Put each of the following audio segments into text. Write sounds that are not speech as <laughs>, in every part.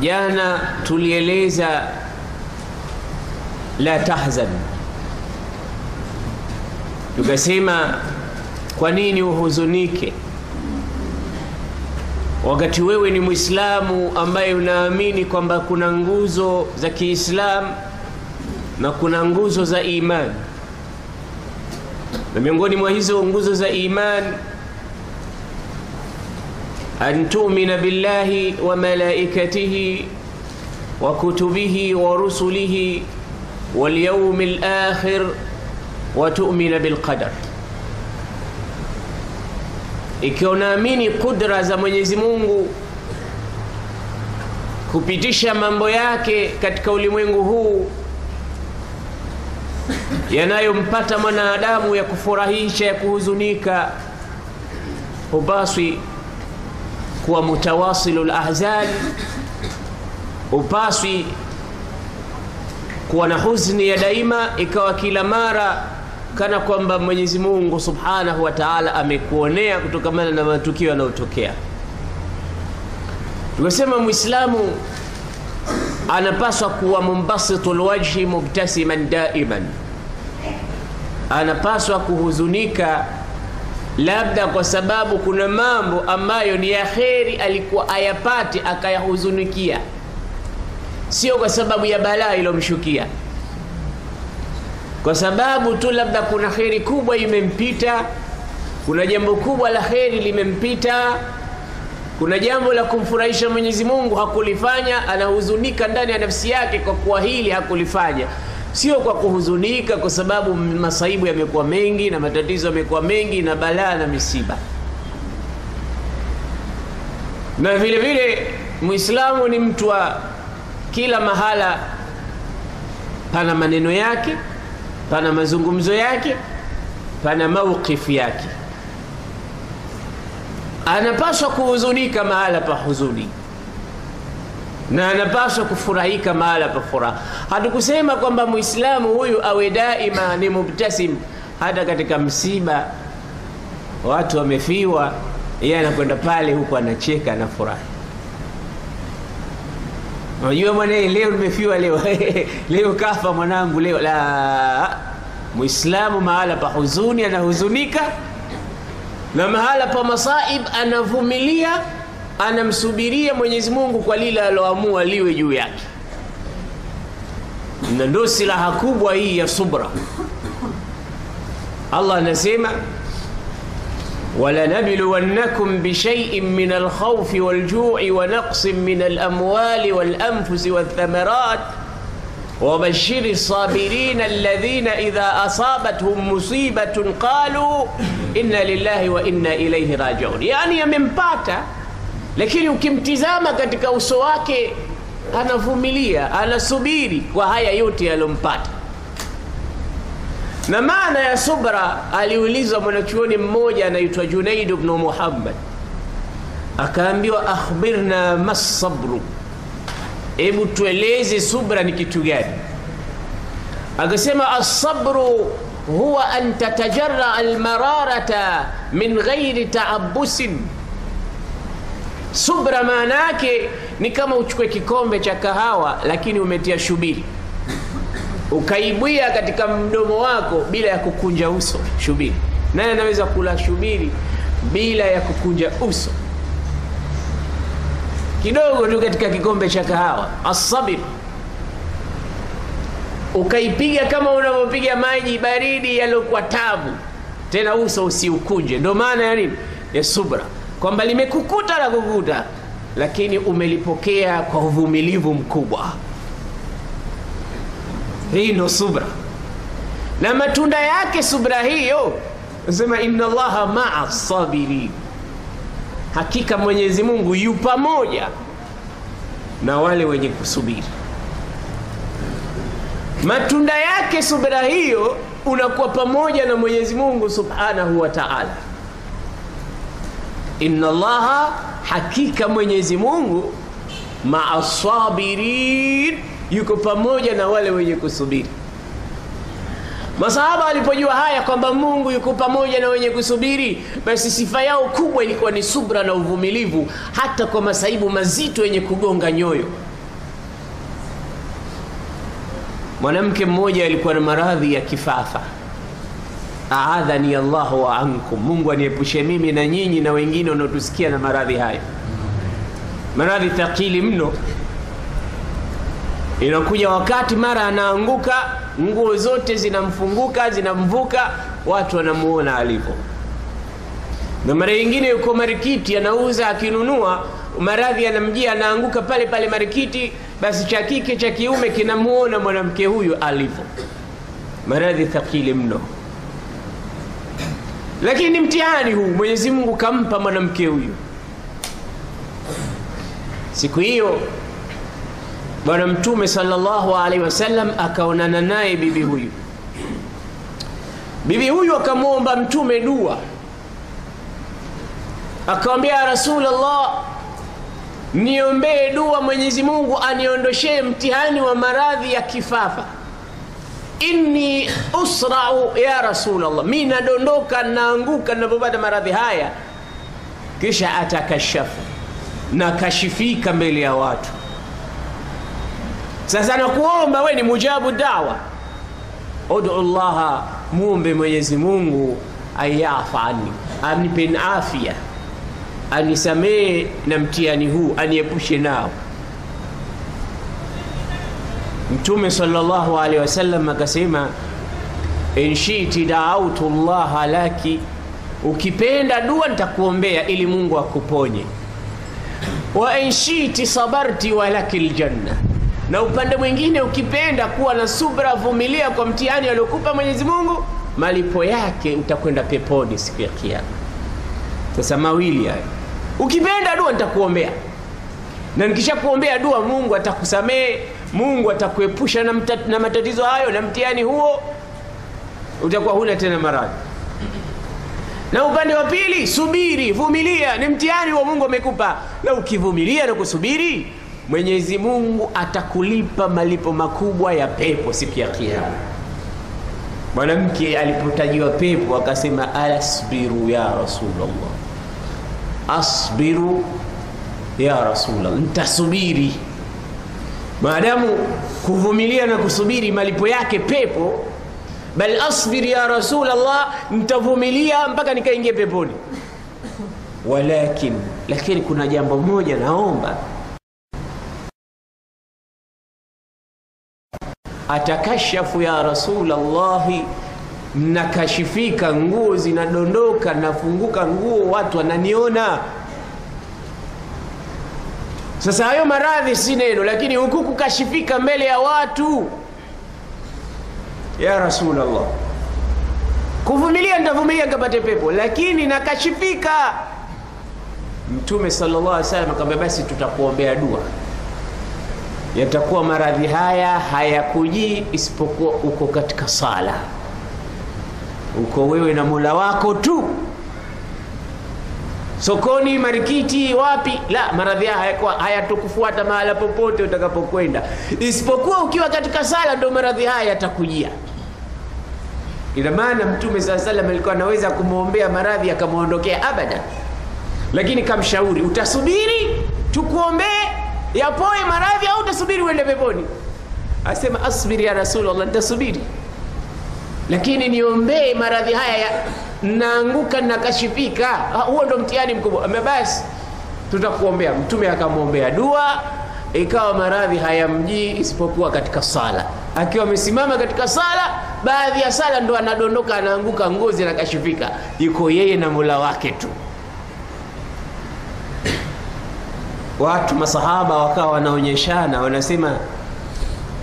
jana tulieleza la tahzan, tukasema kwa nini uhuzunike? Wakati wewe ni Mwislamu ambaye unaamini kwamba kuna nguzo za Kiislamu na kuna nguzo za imani, na miongoni mwa hizo nguzo za imani an tumina billahi وملائكته وكتبه wa kutubihi wa rusulihi بالقدر. Ikiwa unaamini kudra za Mwenyezi kupitisha mambo yake katika ulimwengu huu yanayompata mwanadamu ya kufurahisha, ya kuhuzunika, hupaswi kuwa mutawasilu lahzan, upaswi kuwa na huzni ya daima, ikawa kila mara kana kwamba Mwenyezi Mungu Subhanahu wa Ta'ala amekuonea kutokamana na matukio yanayotokea. Tukasema Muislamu anapaswa kuwa mumbasitul wajhi mubtasiman daiman, anapaswa kuhuzunika labda kwa sababu kuna mambo ambayo ni ya kheri alikuwa ayapate akayahuzunikia, sio kwa sababu ya balaa ilomshukia kwa sababu tu labda kuna kheri kubwa imempita, kuna jambo kubwa la kheri limempita, kuna jambo la kumfurahisha Mwenyezi Mungu hakulifanya, anahuzunika ndani ya nafsi yake kwa kuwa hili hakulifanya. Sio kwa kuhuzunika kwa sababu masaibu yamekuwa mengi na matatizo yamekuwa mengi na balaa na misiba. Na vile vile Muislamu ni mtu wa kila mahala, pana maneno yake pana mazungumzo yake, pana mauqifu yake. Anapaswa kuhuzunika mahala pa huzuni na anapaswa kufurahika mahala pa furaha. Hatukusema kwamba muislamu huyu awe daima ni mubtasim, hata katika msiba watu wamefiwa, yeye anakwenda pale huku anacheka na furahi. Unajua mwana, leo nimefiwa, leo <laughs> leo kafa mwanangu leo. La, muislamu mahala pa huzuni anahuzunika, na mahala pa masaib anavumilia, anamsubiria Mwenyezi Mungu kwa lile aloamua liwe juu yake, na ndo silaha kubwa hii ya subra. Allah anasema ولنبلونكم بشيء من الخوف والجوع ونقص من الأموال والأنفس والثمرات وبشر الصابرين الذين إذا أصابتهم مصيبة قالوا إنا لله وإنا إليه راجعون يعني yamempata lakini ukimtizama katika uso wake anavumilia anasubiri kwa haya yote yalompata na maana ya subra aliulizwa mwanachuoni mmoja anaitwa Junaid ibn Muhammad, akaambiwa akhbirna masabru, hebu tueleze subra ni kitu gani? Akasema asabru huwa an tatajarra almararata min ghairi taabusin. Subra maana yake ni kama uchukue kikombe cha kahawa, lakini umetia shubiri ukaibwia katika mdomo wako bila ya kukunja uso. Shubiri, naye anaweza kula shubiri bila ya kukunja uso? Kidogo tu katika kikombe cha kahawa. Asabir, ukaipiga kama unavyopiga maji baridi yaliyokuwa tabu, tena uso usiukunje. Ndio maana ya nini? Ya subra, kwamba limekukuta la kukuta, lakini umelipokea kwa uvumilivu mkubwa. Hii ndo subra, na matunda yake subra hiyo nasema, inna Allaha maa sabirin, hakika Mwenyezi Mungu yu pamoja na wale wenye kusubiri. Matunda yake subra hiyo unakuwa pamoja na Mwenyezi Mungu subhanahu wa ta'ala inna Allaha, hakika Mwenyezi Mungu maasabirin, yuko pamoja na wale wenye kusubiri. Masahaba walipojua haya kwamba Mungu yuko pamoja na wenye kusubiri, basi sifa yao kubwa ilikuwa ni subra na uvumilivu, hata kwa masaibu mazito yenye kugonga nyoyo. Mwanamke mmoja alikuwa na maradhi ya kifafa aadhani Allahu wa ankum, Mungu aniepushe mimi na nyinyi na wengine wanaotusikia na maradhi haya. Maradhi thakili mno, inakuja wakati mara anaanguka, nguo zote zinamfunguka zinamvuka, watu wanamuona alipo. na mara nyingine yuko marikiti anauza, akinunua maradhi anamjia, anaanguka pale pale marikiti, basi cha kike cha kiume kinamuona mwanamke huyu alipo, Maradhi thakili mno lakini mtihani huu Mwenyezi Mungu kampa mwanamke huyu. Siku hiyo Bwana Mtume salllahu alaihi wasallam akaonana naye bibi huyu. Bibi huyu akamwomba Mtume dua, akamwambia ya Rasulullah, niombee dua Mwenyezi Mungu aniondoshee mtihani wa maradhi ya kifafa inni usrau ya rasulllah, mi nadondoka naanguka ninapopata maradhi haya, kisha atakashafu. Na kashifika mbele ya watu. Sasa nakuomba we ni mujabu dawa, udu llaha, muombe Mwenyezi Mungu ayafa ani, anipe afya, anisamee na mtihani huu, aniepushe nao. Mtume sallallahu alaihi wasallam akasema, inshiti daautu llaha laki, ukipenda dua nitakuombea ili Mungu akuponye. Wa inshiti sabarti walaki ljanna, na upande mwingine ukipenda kuwa na subra, vumilia kwa mtihani aliokupa Mwenyezi Mungu, malipo yake utakwenda peponi siku ya Kiyama. Sasa mawili hayo, ukipenda dua nitakuombea, na nikishakuombea dua Mungu atakusamehe Mungu atakuepusha na, na matatizo hayo na mtihani huo, utakuwa huna tena maradhi. Na upande wa pili, subiri, vumilia, ni mtihani wa Mungu amekupa, na ukivumilia na kusubiri, Mwenyezi Mungu atakulipa malipo makubwa ya pepo siku ya Kiyama. Mwanamke alipotajiwa pepo akasema, asbiru ya Rasulullah, asbiru ya Rasulullah, nitasubiri maadamu kuvumilia na kusubiri malipo yake pepo, bal asbir ya Rasulullah, nitavumilia mpaka nikaingia peponi. Walakin, lakini kuna jambo moja naomba, atakashafu ya Rasulallahi, mnakashifika, nguo zinadondoka, nafunguka nguo, watu wananiona sasa hayo maradhi si neno, lakini huku kukashifika mbele ya watu, ya Rasulullah, kuvumilia nitavumilia nikapate pepo, lakini nakashifika. Mtume sallallahu alaihi wasallam basi tutakuombea dua, yatakuwa maradhi haya hayakujii isipokuwa uko katika sala, uko wewe na Mola wako tu sokoni, marikiti, wapi? La, maradhi haya hayatokufuata mahala popote utakapokwenda, isipokuwa ukiwa katika sala, ndo maradhi haya yatakujia. Ina maana Mtume saa salam alikuwa anaweza kumwombea maradhi akamwondokea abada, lakini kamshauri, utasubiri tukuombee yapoe maradhi au utasubiri uende peponi? Asema asbiri ya Rasulullah, nitasubiri lakini niombee maradhi haya ya naanguka nakashifika. Huo ndo mtihani mkubwa. Basi tutakuombea. Mtume akamwombea dua, ikawa maradhi hayamjii isipokuwa katika sala. Akiwa amesimama katika sala, baadhi ya sala ndo anadondoka, anaanguka, ngozi nakashifika, yuko yeye na Mola wake tu. Watu masahaba wakawa wanaonyeshana, wanasema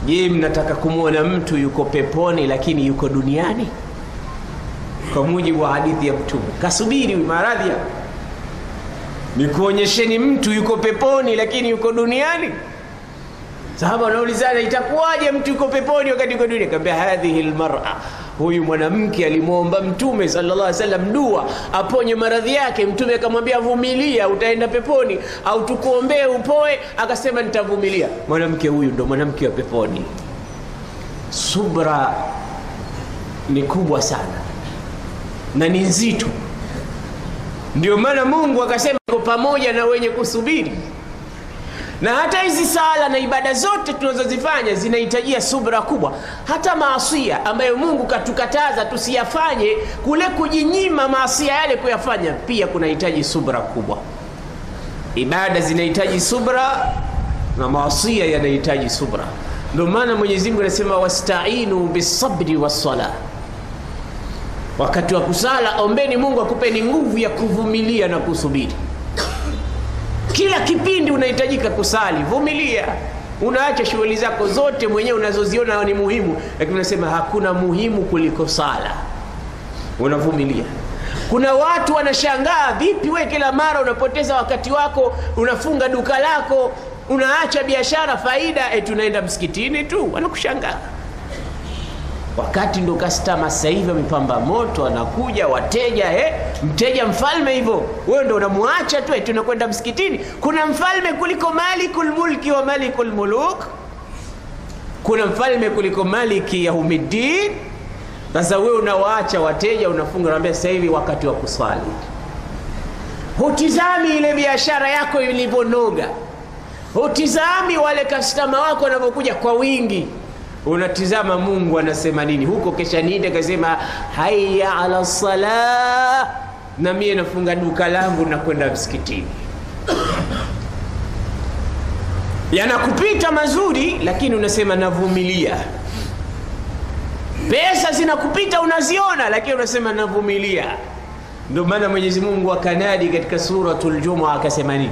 Je, mnataka kumwona mtu yuko peponi lakini yuko duniani? Kwa mujibu wa hadithi ya Mtume, kasubiri maradhi nikuonyesheni mtu yuko peponi lakini yuko duniani. Sahaba wanaulizana itakuwaje mtu yuko peponi wakati yuko duniani? Kaambia hadhihi almar'a, huyu mwanamke alimwomba Mtume sallallahu alaihi dua aponye maradhi yake. Mtume akamwambia vumilia, utaenda peponi, au tukuombee upoe. Akasema nitavumilia. Mwanamke huyu ndo mwanamke wa peponi. Subra ni kubwa sana na ni nzito, ndio maana Mungu akasema iko pamoja na wenye kusubiri na hata hizi sala na ibada zote tunazozifanya zinahitajia subra kubwa. Hata maasia ambayo Mungu katukataza tusiyafanye, kule kujinyima maasia yale kuyafanya, pia kunahitaji subra kubwa. Ibada zinahitaji subra na maasia yanahitaji subra. Ndio maana Mwenyezi Mungu anasema wastainu bisabri wassala, wakati wa kusala ombeni Mungu akupeni nguvu ya kuvumilia na kusubiri. Kila kipindi unahitajika kusali, vumilia. Unaacha shughuli zako zote mwenyewe unazoziona ni muhimu, lakini unasema hakuna muhimu kuliko sala, unavumilia. Kuna watu wanashangaa, vipi we kila mara unapoteza wakati wako, unafunga duka lako, unaacha biashara, faida, eti unaenda msikitini tu. Wanakushangaa wakati ndo kastama sasa hivi amepamba moto, anakuja wateja eh, mteja mfalme hivyo, wewe ndo unamwacha tu eti unakwenda msikitini. Kuna mfalme kuliko malikul mulki wa malikul muluk, kuna mfalme kuliko maliki yaumiddin. Sasa wewe unawaacha wateja, unafunga, unaambia sasa hivi wakati wa kuswali. Hutizami ile biashara yako ilivyonoga, hutizami wale kastama wako wanavyokuja kwa wingi unatizama Mungu anasema nini huko. Kesha niite kasema haya ala sala, na mie nafunga duka langu na kwenda msikitini. Yanakupita mazuri, lakini unasema navumilia. Pesa zinakupita unaziona, lakini unasema navumilia. Ndio maana Mwenyezi Mungu akanadi katika Suratul Jumu'a akasema nini?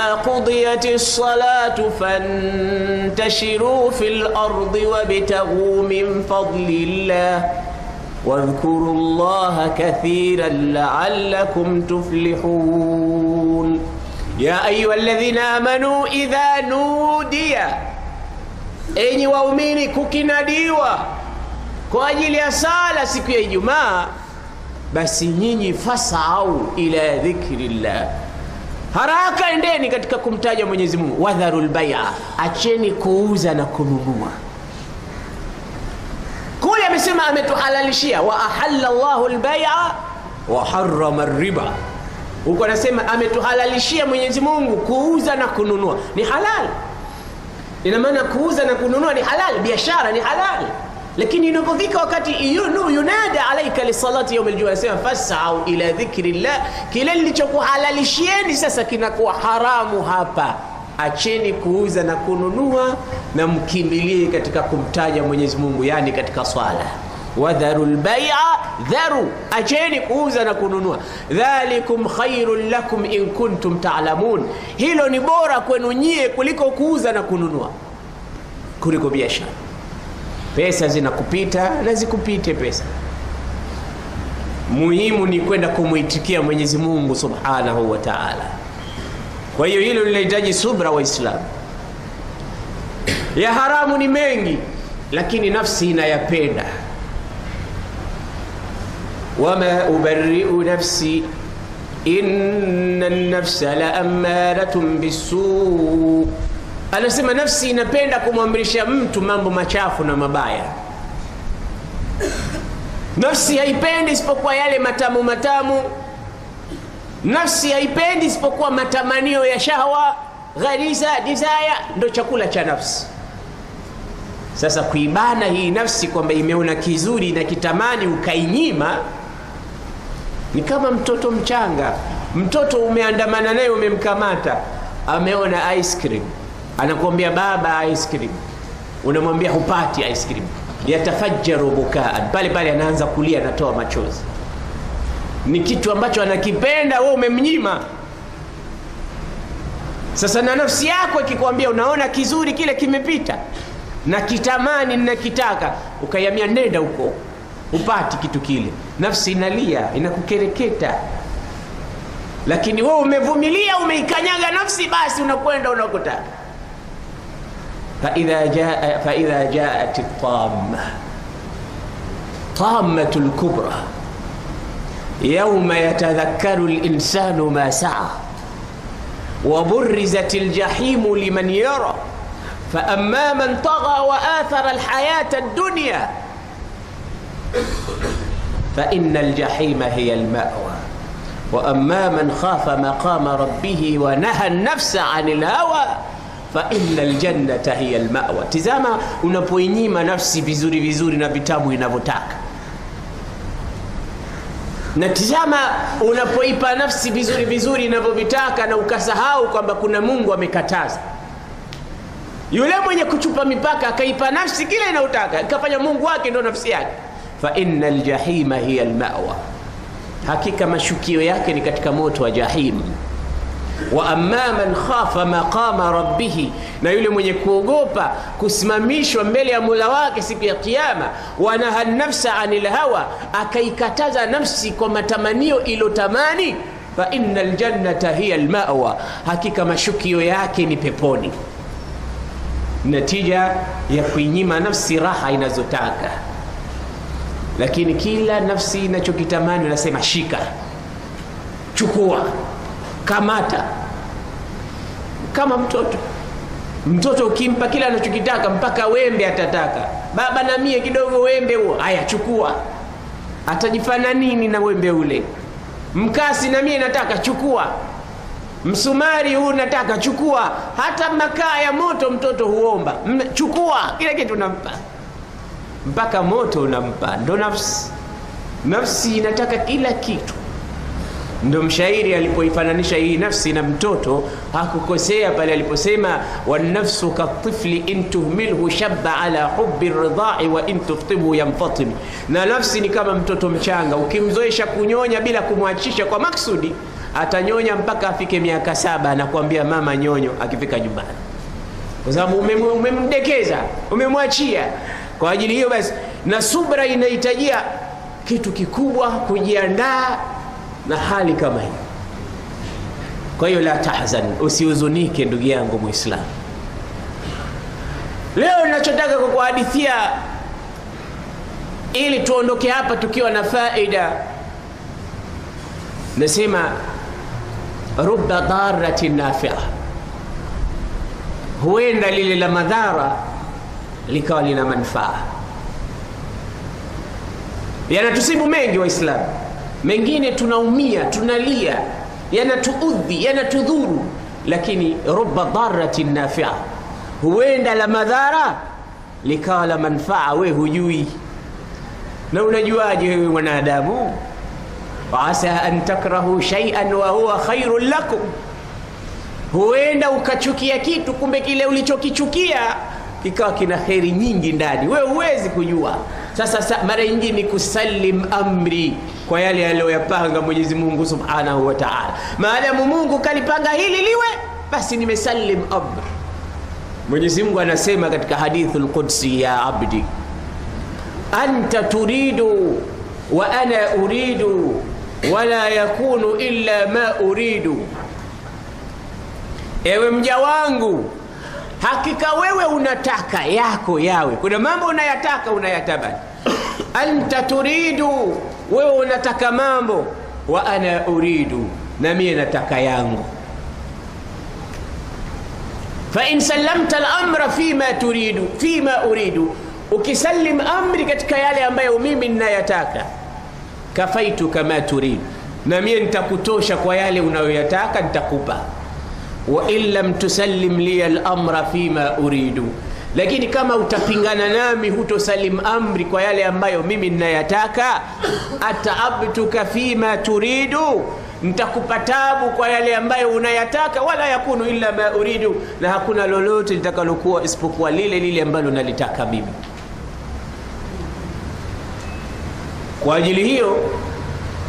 قضيت الصلاة فانتشروا في الأرض وابتغوا من فضل الله واذكروا الله كثيرا لعلكم تفلحون يا أيها الذين آمنوا إذا نودي enyi waumini kukinadiwa kwa ajili ya sala siku ya Ijumaa, basi nyinyi fasau ila dhikrillah. Haraka endeni katika kumtaja Mwenyezi Mungu. Wadharu lbaia, acheni kuuza na kununua. Kule amesema ametuhalalishia, wa ahalla llahu lbaia wa harrama riba. Huko anasema ametuhalalishia Mwenyezi Mungu kuuza na kununua, ni halal. Ina maana kuuza na kununua ni halal, biashara ni halal lakini inapofika wakati yunada alaika lisalati yaum aljuma, anasema fasau ila dhikrillah, kile nilichokuhalalishieni sasa kinakuwa haramu hapa. Acheni kuuza na kununua na mkimbilie katika kumtaja Mwenyezi Mungu, yani katika swala. Wadharu lbaia, dharu, acheni kuuza na kununua. Dhalikum khairun lakum in kuntum ta'lamun, hilo ni bora kwenu nyie kuliko kuuza na kununua, kuliko biashara Pesa zinakupita na zikupite pesa. Muhimu ni kwenda kumwitikia Mwenyezi Mungu Subhanahu wa Ta'ala. Kwa hiyo hilo linahitaji subra, Waislamu. Ya haramu ni mengi, lakini nafsi inayapenda. wama ubari'u nafsi inna an-nafsa la ammaratun bisu Anasema nafsi inapenda kumwamrisha mtu mambo machafu na mabaya. Nafsi haipendi isipokuwa yale matamu matamu. Nafsi haipendi isipokuwa matamanio ya shahwa, ghariza, desire, ndo chakula cha nafsi. Sasa kuibana hii nafsi kwamba imeona kizuri na kitamani ukainyima, ni kama mtoto mchanga. Mtoto umeandamana naye, umemkamata, ameona ice cream anakuambia baba, ice cream. Unamwambia hupati ice cream, yatafajjaru bukaan, pale pale anaanza kulia, anatoa machozi. Ni kitu ambacho anakipenda, wewe umemnyima. Sasa na nafsi yako ikikwambia, unaona kizuri kile kimepita na kitamani nakitaka, ukaiambia nenda huko, upati kitu kile, nafsi inalia, inakukereketa lakini wewe umevumilia, umeikanyaga nafsi, basi unakwenda unakotaka jaa faidha jaat tamma, الطامة الكبرى يوم يتذكر الإنسان ما سعى وبرزت الجحيم لمن يرى فأما من طغى وآثر الحياة الدنيا فإن الجحيم هي المأوى. وأما من خاف مقام ربه ونهى النفس عن الهوى fa inna hiya lmawa Tizama unapoinyima nafsi vizuri vizuri na vitamu inavyotaka, na tizama unapoipa nafsi vizuri vizuri inavyovitaka, na ukasahau kwamba kuna Mungu amekataza. Yule mwenye kuchupa mipaka akaipa nafsi kile inayotaka, ikafanya Mungu wake ndo nafsi yake, faina ljahima hiya lmawa hakika mashukio yake ni katika moto wa jahim. Wa amma man khafa maqama rabbihi, na yule mwenye kuogopa kusimamishwa mbele ya Mola wake siku ya Kiyama. Wanaha nafsa anil hawa, akaikataza nafsi kwa matamanio ilotamani. Fa inna aljannata hiya almawa, hakika mashukio yake ni peponi natija ya kuinyima nafsi raha inazotaka, lakini kila nafsi inachokitamani unasema shika, chukua, kamata. Kama mtoto mtoto ukimpa kila anachokitaka mpaka wembe atataka, baba na mie kidogo wembe huo, haya chukua. Atajifanya nini na wembe ule? Mkasi na mie nataka, chukua msumari huu nataka chukua. Hata makaa ya moto mtoto huomba, chukua. Kila kitu nampa, mpaka moto unampa. Ndo nafsi, nafsi inataka kila kitu. Ndo mshairi alipoifananisha hii nafsi na mtoto hakukosea pale aliposema, wanafsu katifli in tuhmilhu shabba ala hubi ridai wa in tuftibhu yamfatim, na nafsi ni kama mtoto mchanga, ukimzoesha kunyonya bila kumwachisha kwa maksudi atanyonya mpaka afike miaka saba, anakuambia mama nyonyo akifika nyumbani, kwa sababu umemdekeza, umemwachia. Kwa ajili hiyo basi, na subra inahitajia kitu kikubwa, kujiandaa na hali kama hiyo. Kwa hiyo la tahzan, usihuzunike ndugu yangu Muislamu. Leo ninachotaka kukuhadithia ili tuondoke hapa tukiwa na faida, nasema ruba darati nafia, huenda lile la madhara likawa lina manufaa. Yanatusibu mengi Waislamu, mengine tunaumia, tunalia, yanatuudhi, yanatudhuru, lakini ruba daratin nafia, huenda la madhara likawa la manfaa, we hujui. Na unajuaje wewe mwanadamu? Asa an takrahu shay'an wa huwa lakum, huenda ukachukia kitu, kumbe kile ulichokichukia kikawa kina kheri nyingi ndani, wewe huwezi kujua. Sasa mara nyingi ni kusalim amri kwa yale aliyoyapanga Mwenyezi Mungu Subhanahu wa Ta'ala. Maadamu Mungu kalipanga hili liwe, basi nimesalim amr. Mwenyezi Mungu anasema katika hadithul qudsi, ya abdi anta turidu wa ana uridu wala yakunu illa ma uridu, ewe mja wangu, hakika wewe unataka yako yawe. Kuna mambo unayataka unayatabani. Anta turidu, wewe unataka mambo, wa ana uridu, na mie nataka yangu. Fa in sallamta al-amra fima turidu fima uridu, ukisalim amri katika yale ambayo mimi ninayataka kafaitu kama turidu, na mie nitakutosha kwa yale unayoyataka nitakupa. Wa in lam tusallim li al-amra fima uridu, lakini kama utapingana nami hutosalim amri kwa yale ambayo mimi ninayataka, ataabtuka fima turidu, nitakupa tabu kwa yale ambayo unayataka. Wala yakunu illa ma uridu, na hakuna lolote litakalokuwa isipokuwa lile lile ambalo nalitaka mimi. Kwa ajili hiyo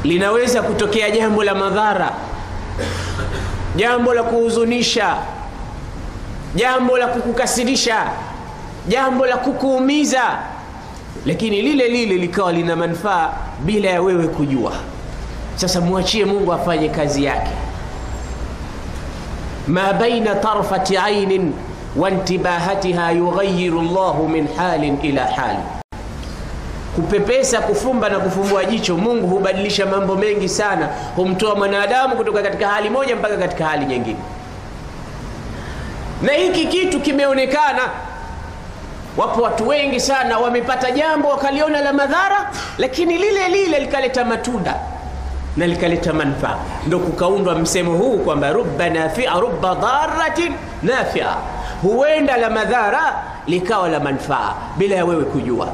linaweza kutokea jambo la madhara, jambo la kuhuzunisha, jambo la kukukasirisha, jambo la kukuumiza, lakini lile lile likawa lina manufaa bila ya wewe kujua. Sasa mwachie Mungu afanye kazi yake. ma baina tarfati ainin wa intibahatiha yughayiru llahu min halin ila hali kupepesa, kufumba na kufumbua jicho. Mungu hubadilisha mambo mengi sana, humtoa mwanadamu kutoka katika hali moja mpaka katika hali nyingine, na hiki kitu kimeonekana. Wapo watu wengi sana wamepata jambo wakaliona la madhara, lakini lile lile likaleta matunda na likaleta manufaa. Ndo kukaundwa msemo huu kwamba rubba nafia rubba dharatin nafia, huenda la madhara likawa la manufaa bila ya wewe kujua.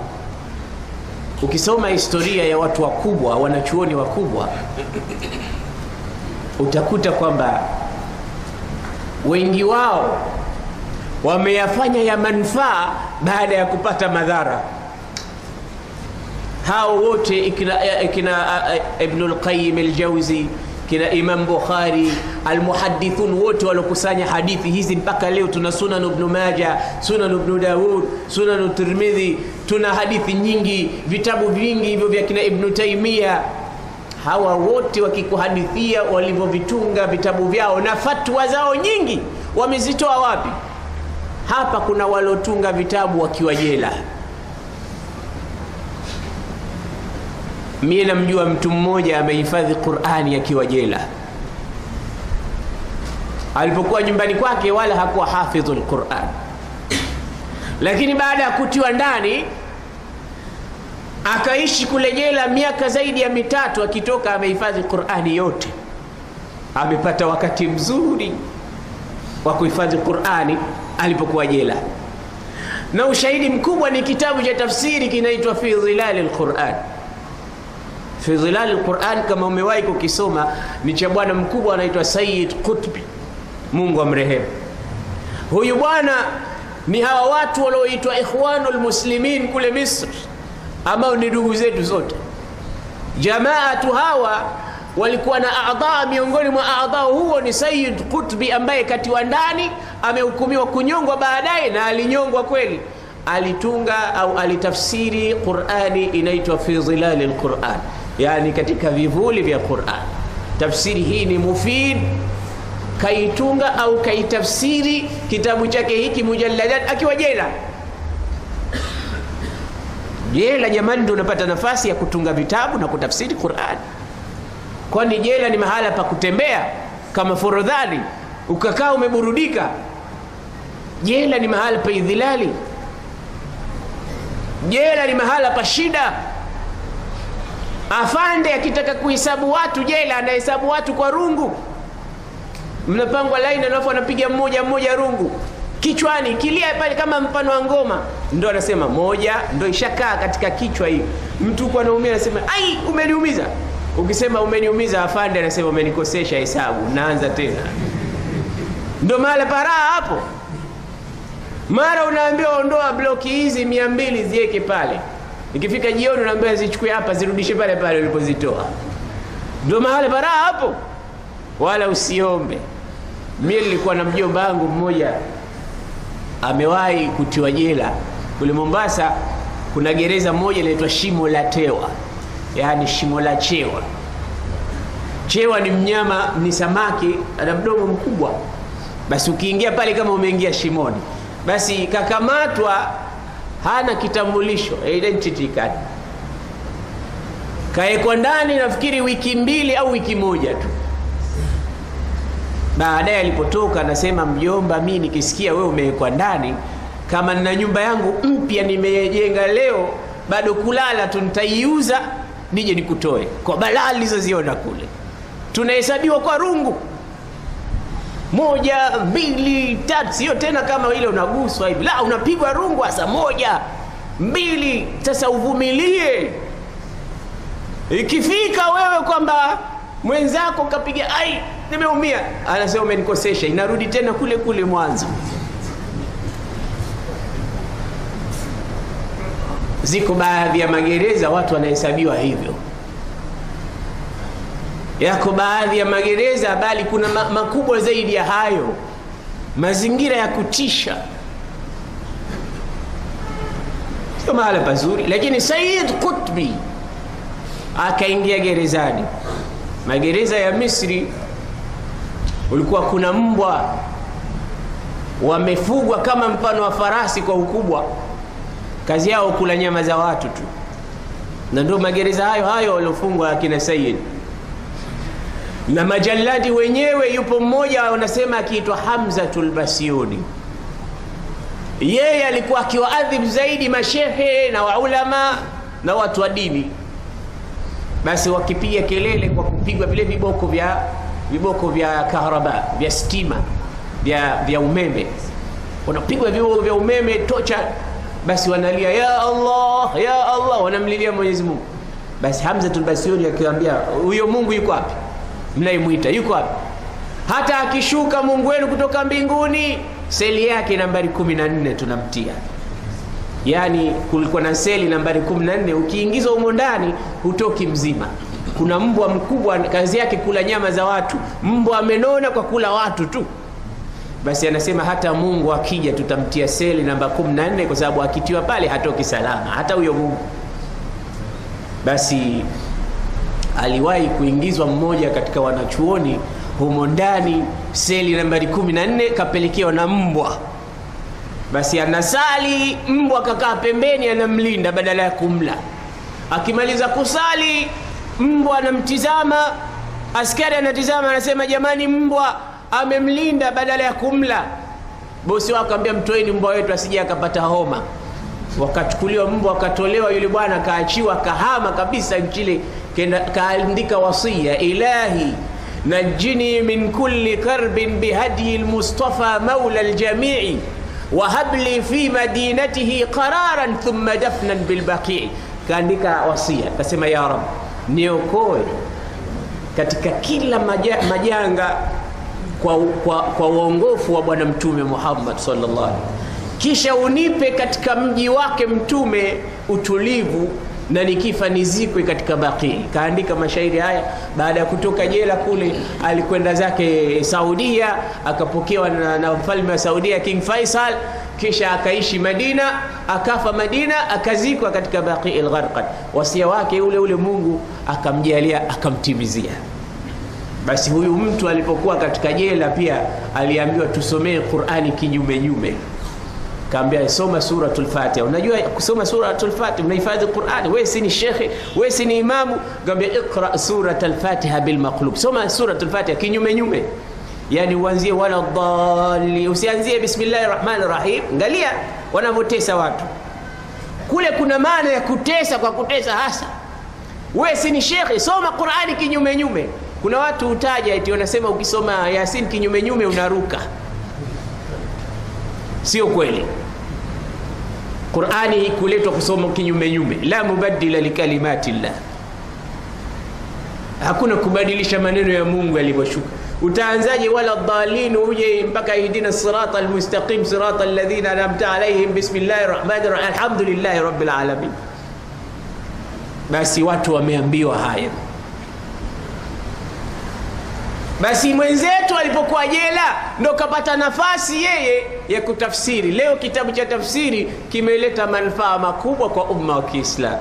Ukisoma historia ya watu wakubwa, wanachuoni wakubwa, utakuta kwamba wengi wao wameyafanya ya manufaa baada ya kupata madhara. Hao wote ikina, ikina Ibnul Qayyim al-Jawzi kina Imam Bukhari almuhadithun wote waliokusanya hadithi hizi mpaka leo tuna Sunan Ibn Majah, Sunan Ibn Daud, Sunan Tirmidhi, tuna hadithi nyingi, vitabu vingi hivyo vya kina Ibn Taymiyyah. Hawa wote wakikuhadithia walivyovitunga vitabu vyao na fatwa zao nyingi wamezitoa wapi? Hapa kuna walotunga vitabu wakiwa jela. Mie namjua mtu mmoja amehifadhi Qur'ani akiwa jela. Alipokuwa nyumbani kwake, wala hakuwa hafidhul Qur'an, lakini baada ya kutiwa ndani akaishi kule jela miaka zaidi ya mitatu. Akitoka amehifadhi Qur'ani yote, amepata wakati mzuri wa kuhifadhi Qur'ani alipokuwa jela. Na ushahidi mkubwa ni kitabu cha tafsiri kinaitwa fi dhilali lquran fi dhilali lquran. Kama umewahi kukisoma, ni cha bwana mkubwa anaitwa Sayyid Qutbi, Mungu amrehemu. Huyu bwana ni hawa watu walioitwa Ikhwanul Muslimin kule Misri, ambao ni ndugu zetu zote. Jamaatu hawa walikuwa na adhaa, miongoni mwa adhaa huo ni Sayyid Qutbi ambaye katiwa ndani amehukumiwa kunyongwa baadaye, na alinyongwa kweli. Alitunga au alitafsiri Qurani inaitwa fi dhilali lquran, yani katika vivuli vya Quran. Tafsiri hii ni mufid, kaitunga au kaitafsiri kitabu chake hiki mujalladat akiwa jela. Jela jamani, ndio unapata nafasi ya kutunga vitabu na kutafsiri Qurani. Kwani jela ni mahala pa kutembea kama Forodhani ukakaa umeburudika? Jela ni mahala pa idhilali. Jela ni mahala pa shida. Afande akitaka kuhesabu watu jela, anahesabu watu kwa rungu, mnapangwa laini, alafu anapiga mmoja mmoja rungu kichwani, kilia pale kama mfano wa ngoma, ndo anasema moja, ndo ishakaa katika kichwa hii. Mtu huko anaumia, anasema ai, umeniumiza. Ukisema umeniumiza, afande anasema umenikosesha hesabu, naanza tena. Ndo mahala paraha hapo. Mara unaambiwa ondoa bloki hizi mia mbili ziweke pale, ikifika jioni unaambiwa zichukue hapa zirudishe pale pale ulipozitoa. Ndo mahala paraha hapo, wala usiombe. Mimi nilikuwa na mjomba wangu mmoja amewahi kutiwa jela kule Mombasa. Kuna gereza moja linaitwa Shimo la Tewa, yaani shimo la chewa. Chewa ni mnyama, ni samaki, ana mdomo mkubwa. Basi ukiingia pale kama umeingia shimoni, basi kakamatwa, hana kitambulisho, identity card, kaekwa ndani, nafikiri wiki mbili au wiki moja tu. Baadaye alipotoka anasema, mjomba, mi nikisikia wewe umewekwa ndani, kama nina nyumba yangu mpya nimejenga leo, bado kulala tu, nitaiuza nije nikutoe kwa balaa nilizoziona kule. Tunahesabiwa kwa rungu moja, mbili, tatu, sio tena kama ile unaguswa hivi, la, unapigwa rungu hasa moja, mbili. Sasa uvumilie, ikifika wewe kwamba mwenzako kapiga ai nimeumia, anasema umenikosesha, inarudi tena kule kule mwanzo. Ziko baadhi ya magereza watu wanahesabiwa hivyo, yako baadhi ya magereza, bali kuna ma makubwa zaidi ya hayo, mazingira ya kutisha, sio mahala pazuri. Lakini said Qutbi akaingia gerezani. Magereza ya Misri ulikuwa kuna mbwa wamefugwa kama mfano wa farasi kwa ukubwa, kazi yao kula nyama za watu tu. na ndio magereza hayo hayo waliofungwa akina Sayyid na majaladi wenyewe. Yupo mmoja wanasema akiitwa Hamzatul Basiuni, yeye alikuwa akiwaadhibu zaidi mashehe na waulama na watu wa dini. Basi wakipiga kelele kwa kupigwa vile viboko vya viboko vya kaharaba vya stima vya, vya umeme, wanapigwa viboko vya umeme tocha, basi wanalia ya Allah ya Allah, wanamlilia Mwenyezi Mungu. Basi Hamzatul Basiuni akiwaambia huyo Mungu yuko wapi? mnaimwita yuko wapi? Hata akishuka Mungu wenu kutoka mbinguni, seli yake nambari kumi na nne tunamtia. Yaani kulikuwa na seli nambari kumi na nne ukiingizwa humo ndani hutoki mzima. Kuna mbwa mkubwa, kazi yake kula nyama za watu. Mbwa amenona kwa kula watu tu. Basi anasema hata Mungu akija tutamtia seli namba kumi na nne kwa sababu akitiwa pale hatoki salama, hata huyo Mungu. Basi aliwahi kuingizwa mmoja katika wanachuoni humo ndani seli nambari kumi na nne kapelekewa na mbwa. Basi anasali, mbwa kakaa pembeni anamlinda badala ya kumla. Akimaliza kusali, mbwa anamtizama, askari anatizama, anasema jamani, mbwa amemlinda badala ya kumla. Bosi wako akamwambia, mtoeni mbwa wetu asije akapata homa. Wakachukuliwa mbwa, akatolewa, yule bwana kaachiwa, kahama kabisa nchile kaandika wasia, ilahi najini min kulli karbin bihadyi lmustafa maula ljamii wahabli fi madinatihi qararan thumma dafnan bilbaqii. Kaandika wasia, kasema ya Rab, niokoe katika kila maja, majanga kwa, kwa, kwa uongofu wa Bwana Mtume Muhammad sallallahu kisha unipe katika mji wake Mtume utulivu na nikifa nizikwe katika Baqi. Kaandika mashairi haya baada ya kutoka jela kule, alikwenda zake Saudia, akapokewa na, na mfalme wa Saudia King Faisal, kisha akaishi Madina, akafa Madina, akazikwa katika Baqi al-Gharqad. Wasia wake ule ule Mungu akamjalia, akamtimizia. Basi huyu mtu alipokuwa katika jela pia aliambiwa tusomee Qur'ani kinyumenyume. kaambia soma suratul Fatiha. Unajua kusoma suratul Fatiha unahifadhi Qur'ani. Wewe si ni shekhe, wewe si ni imamu, kaambia iqra suratul Fatiha bil soma suratul Fatiha kinyumenyume. yani uanzie wala dhalli, usianzie bismillahir rahmanir rahim. Angalia wanavyotesa watu kule, kuna maana ya kutesa kwa kutesa hasa. Wewe si ni shekhe, soma Qur'ani kinyumenyume. nyume. Kuna watu utaja eti wanasema ukisoma Yasin kinyume nyume unaruka Sio kweli. Qur'ani kuletwa kusoma kinyume nyume, la mubaddila likalimati llah, hakuna kubadilisha maneno ya Mungu yalivyoshuka. Utaanzaje wala dhalin uje mpaka ihdina sirata almustaqim sirata alladhina an'amta alaihim bismillahir rahmanir rahim alhamdulillahi rabbil. Basi watu wameambiwa haya. Basi mwenzetu alipokuwa jela ndo kapata nafasi yeye ya kutafsiri. Leo kitabu cha tafsiri kimeleta manufaa makubwa kwa umma wa Kiislamu.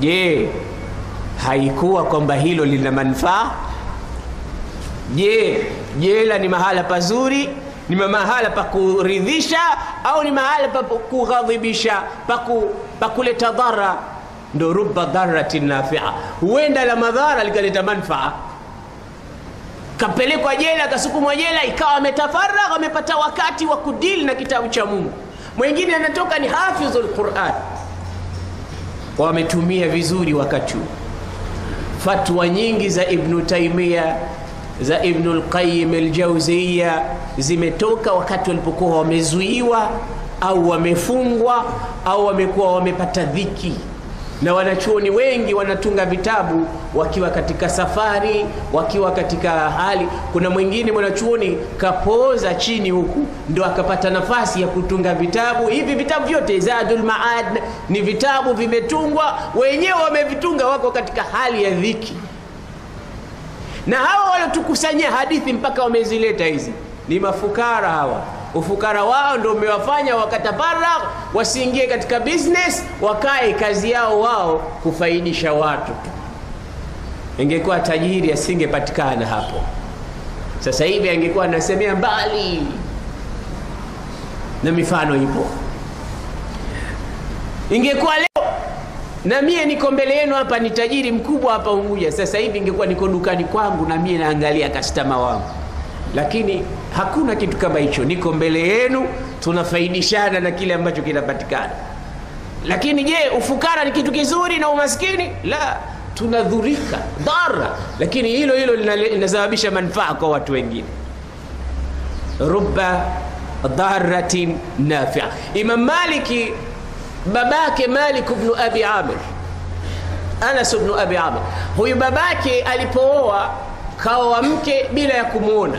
Je, haikuwa kwamba hilo lina manufaa? Je, jela ni mahala pazuri? Ni mahala pa kuridhisha au ni mahala pa kughadhibisha, pa kuleta dhara? Ndo ruba dharatin nafia, huenda la madhara likaleta manufaa kapelekwa jela, akasukumwa jela, ikawa ametafaragha, amepata wakati wa kudili na kitabu cha Mungu. Mwingine anatoka ni hafidhul Quran, wametumia vizuri wakati huu. Fatwa nyingi za Ibnu Taimia za Ibnu Lqayim al-Jawziyya zimetoka wakati walipokuwa wamezuiwa au wamefungwa au wamekuwa wamepata dhiki na wanachuoni wengi wanatunga vitabu wakiwa katika safari, wakiwa katika hali. Kuna mwingine mwanachuoni kapooza chini huku, ndo akapata nafasi ya kutunga vitabu hivi. Vitabu vyote Zadul Maad ni vitabu vimetungwa, wenyewe wamevitunga, wako katika hali ya dhiki, na hawa waliotukusanyia hadithi mpaka wamezileta hizi ni mafukara hawa ufukara wao ndio umewafanya wakatabara wasiingie katika business, wakae kazi yao wao kufaidisha watu tu. Ingekuwa tajiri asingepatikana hapo. Sasa hivi angekuwa anasemea mbali, na mifano ipo. Ingekuwa leo na mie niko mbele yenu hapa, ni tajiri mkubwa hapa Unguja. Sasa hivi ingekuwa niko dukani kwangu na mie naangalia kastama wangu, lakini hakuna kitu kama hicho. Niko mbele yenu, tunafaidishana na kile ambacho kinapatikana. Lakini je, ufukara ni kitu kizuri na umaskini? La, tunadhurika dhara, lakini hilo hilo linasababisha manufaa kwa watu wengine. Ruba dharatin nafia. Imam Maliki babake Malik ibn Abi Amir, Anas ibn Abi Amir, huyu babake alipooa kaoa mke bila ya kumwona,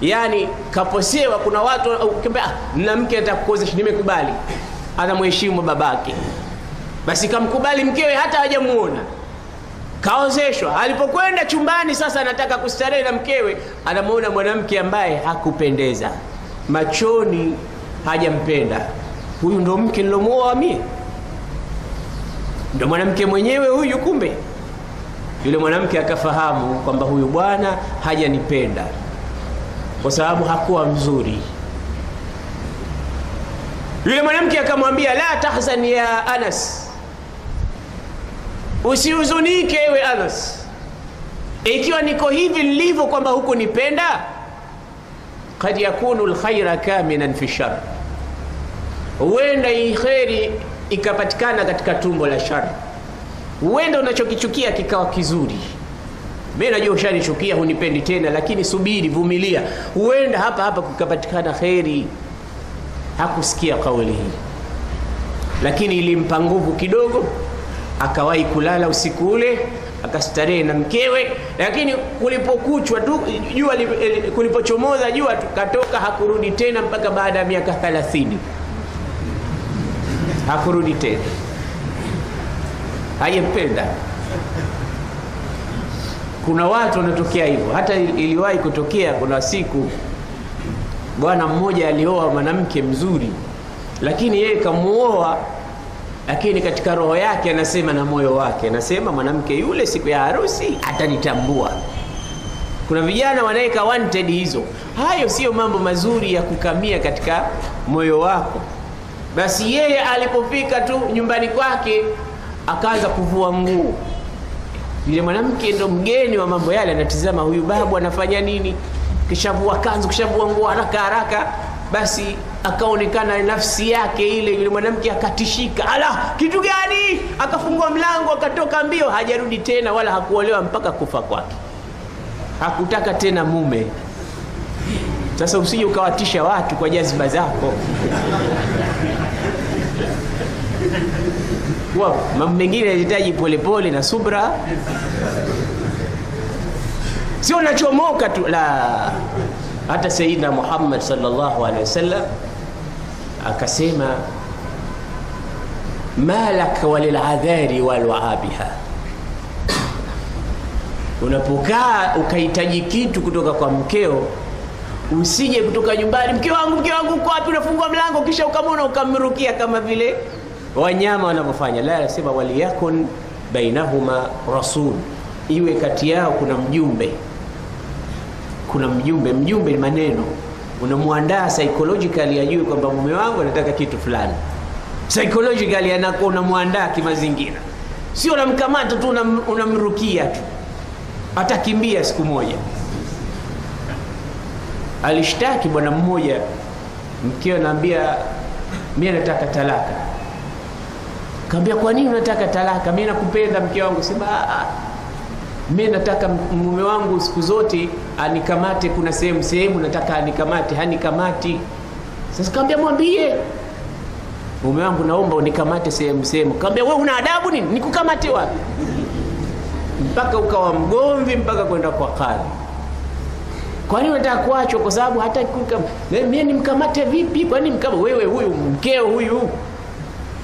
yani kaposewa. Kuna watu ukimbea na mke atakuozesha, nimekubali, anamheshimu babake, basi kamkubali mkewe hata hajamuona kaozeshwa. Alipokwenda chumbani sasa, anataka kustarehe na mkewe, anamwona mwanamke ambaye hakupendeza machoni, hajampenda. Huyu ndo mke nilomuoa mie, ndo mwanamke mwenyewe huyu. Kumbe yule mwanamke akafahamu kwamba huyu bwana hajanipenda kwa sababu hakuwa mzuri. Yule mwanamke akamwambia, la tahzan ya Anas Usihuzunike ewe Anas, ikiwa niko hivi nilivyo kwamba huku nipenda. Kad yakunu lkhaira kaminan fi shar, huenda kheri ikapatikana katika tumbo la shari. Huenda unachokichukia kikawa kizuri. Mimi najua ushanichukia, hunipendi tena, lakini subiri, vumilia, huenda hapa hapa kukapatikana kheri. Hakusikia kauli hii, lakini ilimpa nguvu kidogo akawahi kulala usiku ule akastarehe na mkewe, lakini kulipokuchwa tu jua kulipochomoza jua tukatoka, hakurudi tena mpaka baada ya miaka 30 hakurudi tena, hajampenda. Kuna watu wanatokea hivyo, hata iliwahi kutokea. Kuna siku bwana mmoja alioa mwanamke mzuri, lakini yeye kamuoa lakini katika roho yake anasema na moyo wake anasema, mwanamke yule siku ya harusi atanitambua. Kuna vijana wanaweka wanted hizo. Hayo siyo mambo mazuri ya kukamia katika moyo wako. Basi yeye alipofika tu nyumbani kwake akaanza kuvua nguo. Yule mwanamke ndo mgeni wa mambo yale, anatizama huyu babu anafanya nini, kishavua kanzu, kishavua nguo haraka haraka basi akaonekana nafsi yake ile, yule mwanamke akatishika, ala, kitu gani? Akafungua mlango akatoka mbio, hajarudi tena, wala hakuolewa mpaka kufa kwake. Hakutaka tena mume. Sasa usije ukawatisha watu kwa jaziba zako. Mambo mengine yanahitaji polepole na subra, sio nachomoka tu la. Hata Sayyidina Muhammad sallallahu alaihi wasallam akasema, malaka waliladhari walwaabiha, unapokaa ukahitaji kitu kutoka kwa mkeo, usije kutoka nyumbani, mke wangu, mke wangu uko wapi? Unafungua mlango kisha ukamona ukamrukia kama vile wanyama wanavyofanya. La, anasema waliyakun bainahuma rasul, iwe kati yao kuna mjumbe kuna mjumbe. Mjumbe ni maneno, unamwandaa psychologically ajue kwamba mume wangu anataka kitu fulani. Psychologically anakuwa unamwandaa kimazingira, sio unamkamata tu unamrukia tu, atakimbia siku moja. Alishtaki bwana mmoja, mkeo anaambia mimi nataka talaka. Kaambia, kwa nini unataka talaka? Mimi nakupenda mke wangu. Sema mimi nataka mume wangu siku zote anikamate, kuna sehemu sehemu nataka anikamate, hanikamati. Sasa kaambia, mwambie mume wangu, naomba unikamate sehemu sehemu. Kaambia, wewe una adabu nini? Nikukamate wapi? Mpaka ukawa mgomvi, mpaka kwenda kwa kadhi. Kwa nini unataka kuachwa? Kwa sababu hata mimi nimkamate vipi? Kwa nini mkama wewe, huyu mkeo huyu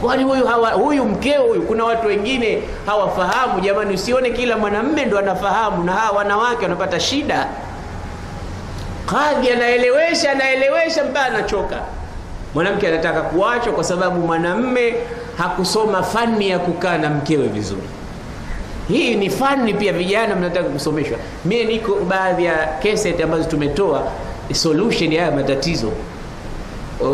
kwani huyu hawa, huyu mkeo huyu. Kuna watu wengine hawafahamu jamani, usione kila mwanamme ndo anafahamu, na hawa wanawake wanapata shida. Kadhi anaelewesha anaelewesha mpaka anachoka. Mwanamke anataka kuachwa kwa sababu mwanamme hakusoma fani ya kukaa na mkewe vizuri. Hii ni fani pia, vijana mnataka kusomeshwa. Mie niko baadhi ya ambazo tumetoa solution ya haya matatizo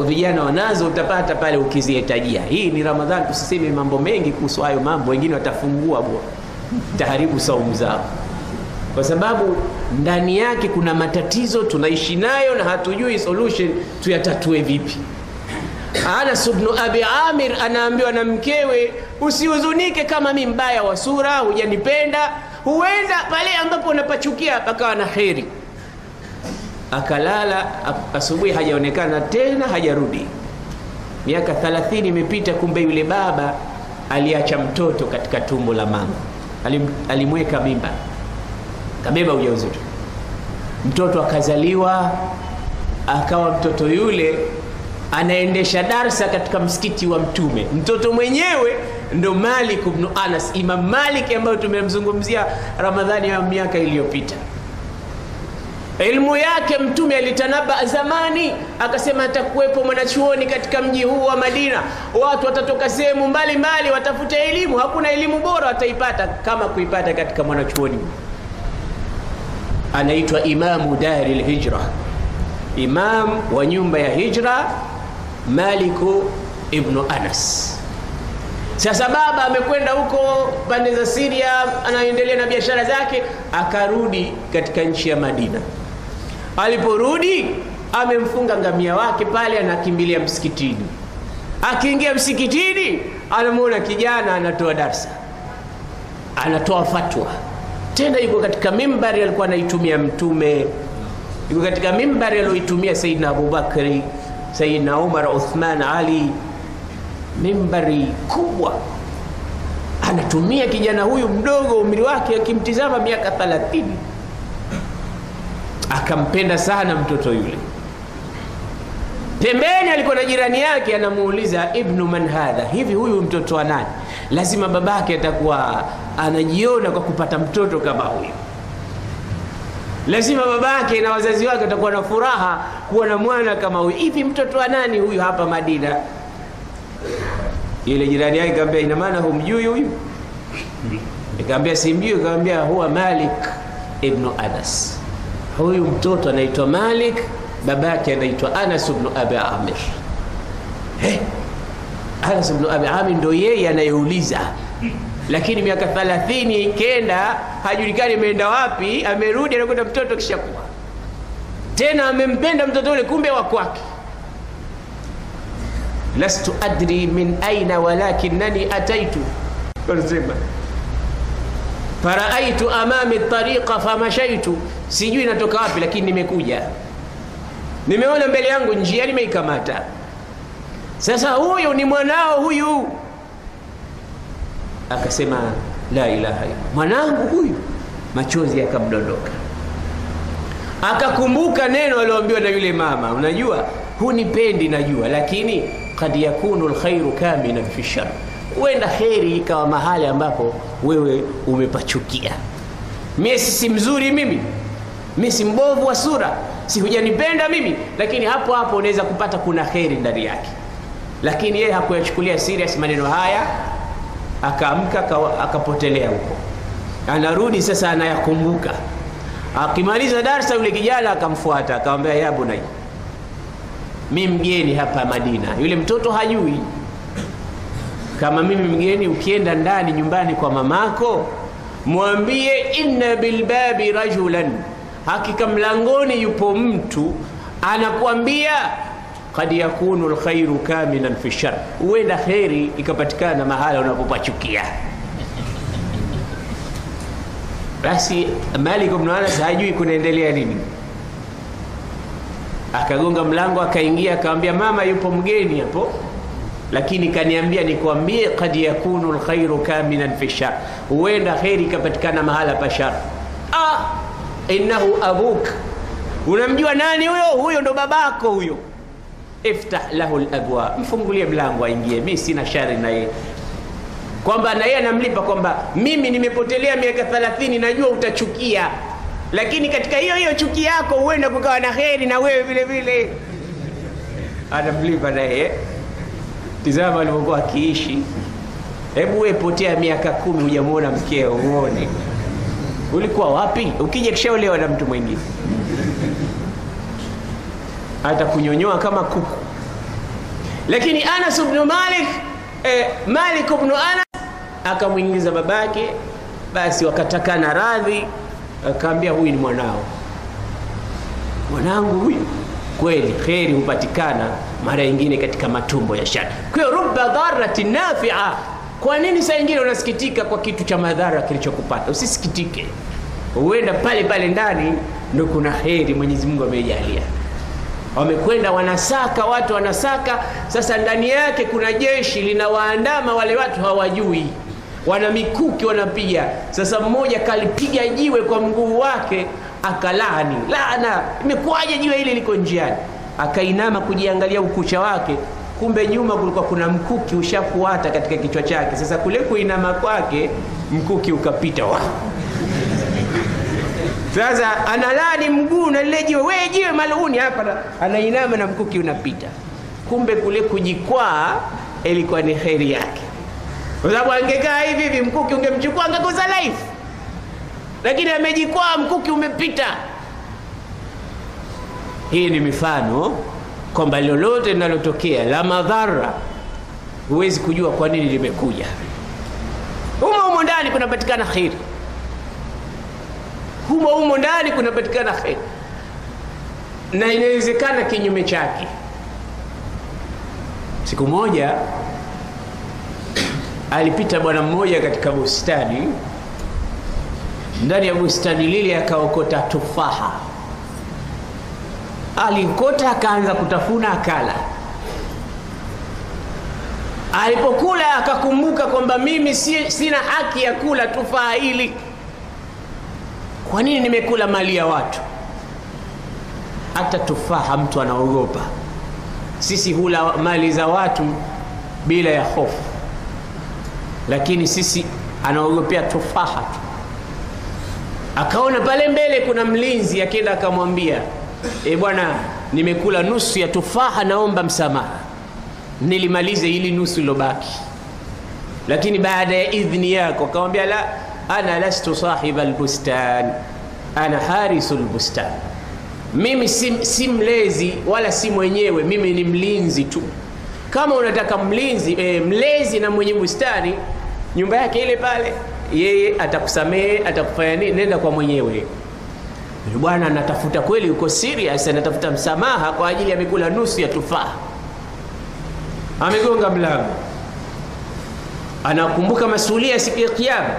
vijana wanazo utapata pale ukizihitajia. Hii ni Ramadhani, tusiseme mambo mengi kuhusu hayo mambo, wengine watafungua bwa taharibu saumu zao, kwa sababu ndani yake kuna matatizo tunaishi nayo na hatujui solution tuyatatue vipi. Anas ibn Abi Amir anaambiwa na mkewe, usihuzunike kama mi mbaya wa sura, hujanipenda, huenda pale ambapo unapachukia pakawa na kheri. Akalala asubuhi, hajaonekana tena, hajarudi. Miaka 30 imepita, kumbe yule baba aliacha mtoto katika tumbo la mama, Alim, alimweka mimba, kabeba ujauzito, mtoto akazaliwa, akawa mtoto yule anaendesha darsa katika msikiti wa Mtume. Mtoto mwenyewe ndo Malik ibn Anas, Imam Malik ambayo tumemzungumzia Ramadhani ya miaka iliyopita. Ilmu yake Mtume alitanaba zamani, akasema atakuwepo mwanachuoni katika mji huu wa Madina, watu watatoka sehemu mbalimbali watafuta elimu, hakuna elimu bora wataipata kama kuipata katika mwanachuoni. Anaitwa Imamu Dari lhijra, imam wa nyumba ya hijra Maliku ibnu Anas. Sasa baba amekwenda huko pande za Syria, anaendelea na biashara zake, akarudi katika nchi ya Madina. Aliporudi amemfunga ngamia wake pale, anakimbilia msikitini. Akiingia msikitini, anamwona kijana anatoa darsa, anatoa fatwa, tena yuko katika mimbari alikuwa anaitumia Mtume, yuko katika mimbari aliyoitumia Saidina Abubakari Saidina Umar, Uthman, Ali, mimbari kubwa. Anatumia. Kijana huyu mdogo umri wake, akimtizama miaka 30, akampenda sana mtoto yule. Pembeni alikuwa na jirani yake, anamuuliza ibnu man hadha, hivi huyu mtoto wa nani? Lazima babake atakuwa anajiona kwa kupata mtoto kama huyu lazima babake na wazazi wake watakuwa na furaha kuwa na mwana kama huyu. Hivi mtoto wa nani huyu hapa Madina? Ile jirani yake kaambia, ina maana humjui huyu? Nikamwambia simjui. Kaambia huwa Malik ibnu Anas, huyu mtoto anaitwa Malik, babake anaitwa Anas bnu Abi Amir. Hey, Anas ibnu Abi Amir ndo yeye anayeuliza lakini miaka 30 kenda hajulikani ameenda wapi, amerudi anakuta mtoto kishakuwa tena, amempenda mtoto ule, kumbe wa kwake. lastu adri min aina walakinani ataitu, anasema faraaitu amami tariqa famashaitu, sijui natoka wapi, lakini nimekuja, nimeona mbele yangu njia, nimeikamata. Sasa huyu ni mwanao huyu Akasema la ilaha illa mwanangu huyu, machozi yakamdondoka. Akakumbuka neno alioambiwa na yule mama, unajua hunipendi, najua, lakini kad yakunu lkhairu kaminan fi shar, huenda kheri ikawa mahali ambapo wewe umepachukia. Mie si mzuri mimi, mi si mbovu wa sura, si hujanipenda mimi, lakini hapo hapo unaweza kupata kuna kheri ndani yake. Lakini yeye hakuyachukulia serious maneno haya akaamka akapotelea huko, anarudi sasa, anayakumbuka. Akimaliza darsa, yule kijana akamfuata akamwambia, ya bunai, mi mgeni hapa Madina. Yule mtoto hajui kama mimi mgeni. Ukienda ndani nyumbani kwa mamako, mwambie inna bilbabi rajulan, hakika mlangoni yupo mtu anakuambia kad yakunu lkhairu kaminan fi shar, huenda kheri ikapatikana mahala unapopachukia. Basi Malik ibn hajui kunaendelea nini, akagonga mlango, akaingia, akamwambia mama, yupo mgeni hapo, lakini kaniambia nikwambie, kad yakunu lkhairu kaminan fi shar, huenda kheri ikapatikana mahala pa shar. Ah, innahu abuk, unamjua nani huyo? Huyo ndo babako huyo iftah lahu labwa, mfungulie mlango aingie, mi sina shari na yeye, kwamba na yeye anamlipa kwamba mimi nimepotelea miaka 30, najua utachukia, lakini katika hiyo hiyo chuki yako huenda kukawa na heri na wewe vile vile. Anamlipa na yeye. Tizama alivyokuwa akiishi. Hebu wewe potea miaka kumi hujamwona mkeo, uone ulikuwa wapi? Ukija kishaolewa na mtu mwingine atakunyonyoa kama kuku lakini Anas ibn Malik eh, Malik ibn Anas akamwingiza babake, basi wakatakana radhi, akaambia huyu ni mwanao, mwanangu huyu. Kweli kheri hupatikana mara nyingine katika matumbo ya shari. Kwa hiyo rubba dharati nafia. Kwa nini saa nyingine unasikitika kwa kitu cha madhara kilichokupata? Usisikitike, huenda pale pale ndani ndo kuna heri Mwenyezi Mungu amejalia. Wamekwenda wanasaka, watu wanasaka. Sasa ndani yake kuna jeshi linawaandama wale watu, hawajui wana mikuki wanapiga. Sasa mmoja kalipiga jiwe kwa mguu wake akalaani, laana, imekuwaje jiwe hili liko njiani? Akainama kujiangalia ukucha wake, kumbe nyuma kulikuwa kuna mkuki ushafuata katika kichwa chake. Sasa kule kuinama kwake mkuki ukapita wa sasa analani mguu na lile jiwe, we jiwe maluni hapa, anainama na mkuki unapita. Kumbe kule kujikwaa ilikuwa ni kheri yake, kwa sababu angekaa hivi hivi mkuki ungemchukua angekosa life, lakini amejikwaa, mkuki umepita. Hii ni mifano kwamba lolote linalotokea la madhara huwezi kujua kwa nini limekuja. Humo humo ndani kunapatikana kheri humo humo ndani kunapatikana kheri, na inawezekana kinyume chake. Siku moja alipita bwana mmoja katika bustani, ndani ya bustani lile akaokota tufaha, alikota akaanza kutafuna, akala. Alipokula akakumbuka kwamba mimi si, sina haki ya kula tufaa hili kwa nini nimekula mali ya watu? Hata tufaha mtu anaogopa. Sisi hula mali za watu bila ya hofu, lakini sisi anaogopea tufaha tu. Akaona pale mbele kuna mlinzi, akenda akamwambia, e bwana, nimekula nusu ya tufaha, naomba msamaha, nilimalize ili nusu lobaki, lakini baada ya idhni yako. Akamwambia la ana lastu sahiba albustan ana harisu lbustan, mimi si, si mlezi wala si mwenyewe, mimi ni mlinzi tu. Kama unataka mlinzi e, mlezi na mwenye bustani, nyumba yake ile pale, yeye atakusamehe atakufanya nini, nenda kwa mwenyewe. Bwana anatafuta kweli, uko serious, anatafuta msamaha kwa ajili amekula nusu ya tufaa, amegonga mlango, anakumbuka masulia siku ya Kiyama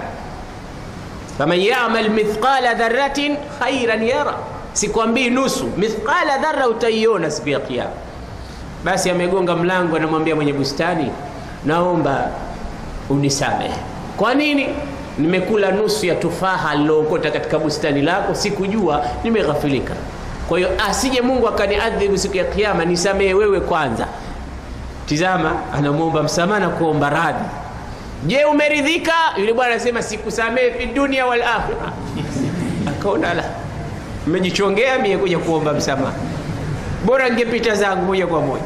faman yamal mithqala dharratin khairan yara, sikwambii nusu, mithqala dharra utaiona siku ya Kiyama. Basi amegonga mlango, anamwambia mwenye bustani, naomba unisamehe. Kwa nini? Nimekula nusu ya tufaha alilookota katika bustani lako, sikujua, nimeghafilika. Kwa hiyo asije Mungu akaniadhibu siku ya Kiyama, nisamehe wewe kwanza. Tizama, anamwomba msamaha na kuomba radhi Je, umeridhika? Yule bwana anasema sikusamehe fi dunia. <laughs> Akaona la, mmejichongea mie kuja kuomba msamaha, bora ngepita zangu moja kwa moja,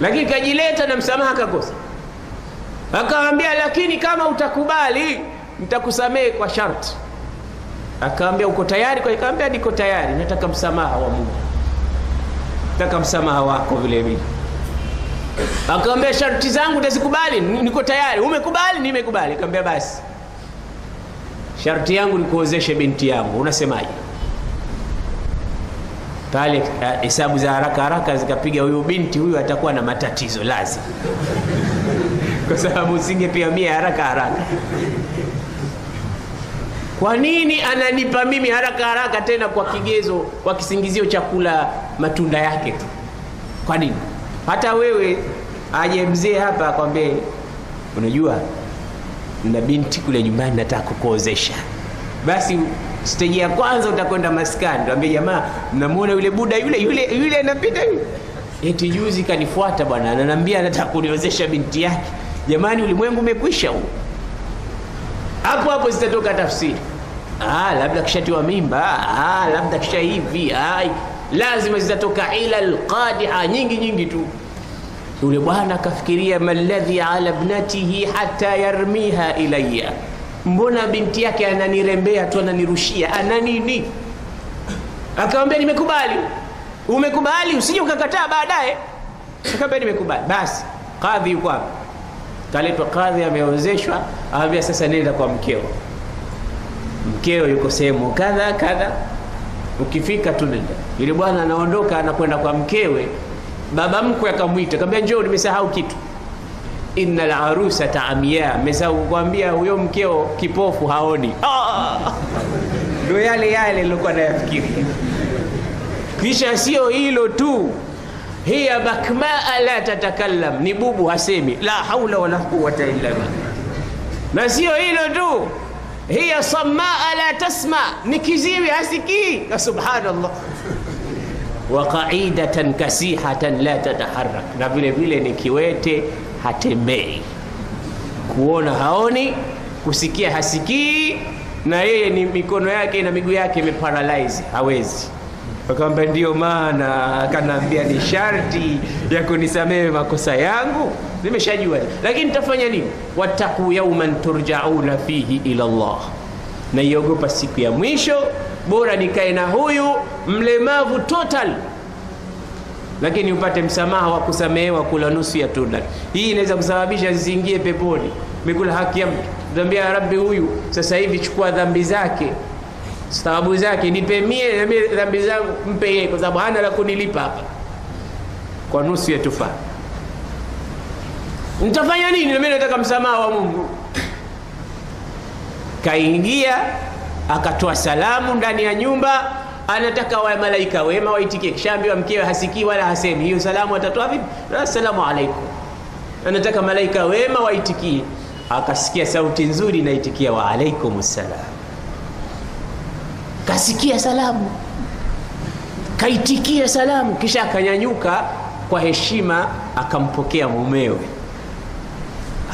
lakini kajileta na msamaha kakosa. Akawambia, lakini kama utakubali nitakusamehe kwa sharti. Akaambia uko tayari? Akaambia niko tayari, nataka msamaha wa Mungu, nataka msamaha wako vile vile Akaambia sharti zangu utazikubali? Niko tayari. Umekubali? Nimekubali. Akaambia basi, sharti yangu nikuozeshe binti yangu, unasemaje? Pale hesabu za haraka haraka zikapiga, huyu binti huyu atakuwa na matatizo lazima, <laughs> kwa sababu usingepia mia haraka haraka. Kwa nini ananipa mimi haraka haraka, tena kwa kigezo, kwa kisingizio cha kula matunda yake tu? Kwa nini? Hata wewe aje mzee hapa akwambie, unajua na binti kule nyumbani nataka kukuozesha, basi steji ya kwanza utakwenda maskani, tuambie jamaa, mnamuona yule buda yule yule yule anapita yule, eti juzi kanifuata bwana, ananiambia anataka kuniozesha binti yake. Jamani, ulimwengu umekwisha huu. Hapo hapo zitatoka tafsiri, ah, labda kishatiwa mimba, ah, labda kisha hivi, ah, lazima zitatoka ila qadia nyingi nyingi tu. Yule bwana akafikiria, maladhi ala ibnatihi hata yarmiha ilayya, mbona binti yake ananirembea tu ananirushia, ana nini? Akamwambia nimekubali. Umekubali, usije ukakataa baadaye. Akamwambia nimekubali. Basi kadhi yuko hapa, kaletwa kadhi, ameozeshwa, aambia sasa nenda kwa mkeo. Mkeo yuko sehemu kadha kadha, ukifika tu nenda. Yule bwana anaondoka anakwenda kwa mkewe, baba mkwe akamwita, akamwambia njoo, nimesahau kitu innal arusata taamia, mesahau kukwambia huyo mkeo kipofu haoni. <laughs> Ndio yale yale nilikuwa nayafikiria. Kisha sio hilo tu, hiya bakmaa la tatakallam, ni bubu hasemi, la haula wala quwwata illa billah. Na sio hilo tu, hiya samaa la tasma, ni kiziwi hasikii. Subhanallah. Wa qaidatan kasihatan la tataharrak, na vile vile ni kiwete hatembei, kuona haoni, kusikia hasikii, na yeye ni mikono yake na miguu yake imeparalyze, hawezi. Akamwambia ndio maana akanaambia ni sharti ya kunisamehe makosa yangu, nimeshajua, lakini nitafanya nini? wattaqu yauman turjauna fihi ila Allah, naiogopa siku ya mwisho, bora nikae na huyu mlemavu total lakini upate msamaha wa kusamehewa kula nusu ya tunda. Hii inaweza kusababisha ziingie peponi. Mikula haki ya mtu, tambia Rabbi, huyu sasa hivi chukua dhambi zake, thawabu zake, nipe mie dhambi zangu mpe yeye, kwa sababu hana la kunilipa hapa kwa nusu ya tufaa. Nitafanya nini? Mimi nataka msamaha wa Mungu. Kaingia akatoa salamu ndani ya nyumba anataka wa malaika wema waitikie. Kishaambiwa mkewe hasikii wala hasemi, hiyo salamu atatoa vipi? Assalamu alaikum. Anataka malaika wema waitikie, akasikia sauti nzuri inaitikia wa salam. Kasikia salamu, kaitikia salamu, kisha akanyanyuka kwa heshima, akampokea mumewe,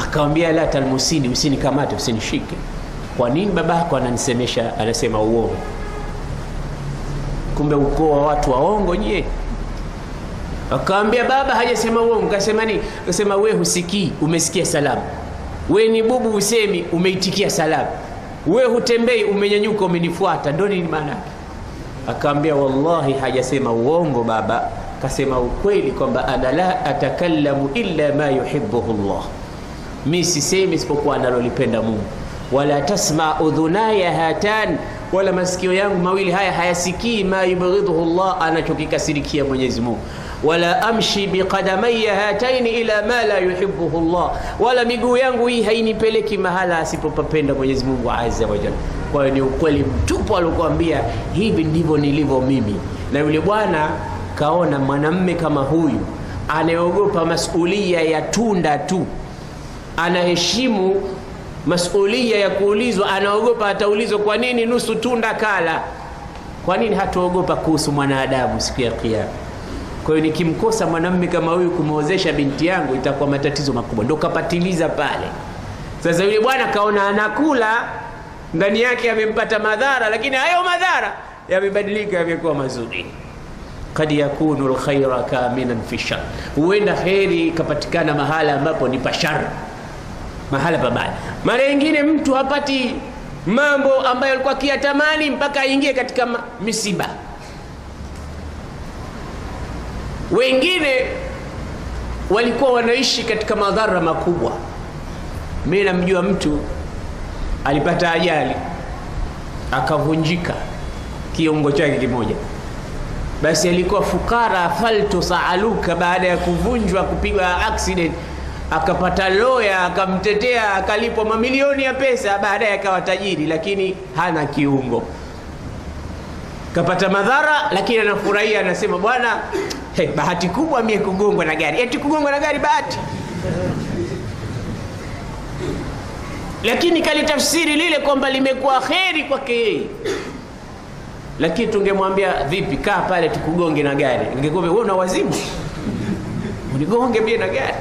akamwambia la talmusini, usinikamate, usinishike. Kwa nini babako ananisemesha, anasema uongo? kumbe ukoo wa watu waongo nyie. Akaambia baba hajasema uongo. Kasema nini? Kasema we husikii, umesikia salamu. We ni bubu, usemi, umeitikia salamu. We hutembei, umenyanyuka, umenifuata. Ndo nini maana yake? Akaambia wallahi, hajasema uongo baba, kasema ukweli kwamba ana la atakallamu illa ma yuhibbuhu Allah, mi sisemi isipokuwa analolipenda Mungu. Wala tasma udhunaya hatan wala masikio yangu mawili haya hayasikii ma yubghidhuhu Allah, anachokikasirikia Mwenyezi Mungu. Wala amshi biqadamaya hataini ila ma la yuhibbuhu Allah, wala miguu yangu hii hainipeleki mahala asipopapenda Mwenyezi Mungu azza wa jalla. Kwa hiyo ni ukweli mtupu aliokuambia, hivi ndivyo nilivyo mimi. Na yule bwana kaona mwanamme kama huyu anayeogopa masulia ya tunda tu, anaheshimu masulia ya kuulizwa, anaogopa ataulizwa kwa nini nusu tunda kala. Kwa nini hatuogopa kuhusu mwanadamu siku ya Kiyama? Kwa hiyo nikimkosa mwanamume kama huyu kumwozesha binti yangu itakuwa matatizo makubwa. Ndo kapatiliza pale. Sasa yule bwana kaona anakula ndani yake amempata madhara, lakini hayo madhara yamebadilika, yamekuwa mazuri. Kad yakunu lkhaira kaminan fi shar, huenda heri ikapatikana mahala ambapo ni pashar mahala pabaya. Mara nyingine mtu hapati mambo ambayo alikuwa akiyatamani mpaka aingie katika misiba. Wengine walikuwa wanaishi katika madhara makubwa. Mimi namjua mtu alipata ajali akavunjika kiungo chake kimoja, basi alikuwa fukara falto saaluka, baada ya kuvunjwa kupigwa accident akapata loya akamtetea, akalipwa mamilioni ya pesa, baadaye akawa tajiri, lakini hana kiungo. Kapata madhara, lakini anafurahia, anasema bwana, hey, bahati kubwa mie kugongwa na gari. Eti kugongwa na gari bahati? Lakini kalitafsiri lile kwamba limekuwa kheri kwake yeye. Lakini tungemwambia vipi, kaa pale tukugonge na gari, ingekuwa wewe una wazimu, unigonge mie na gari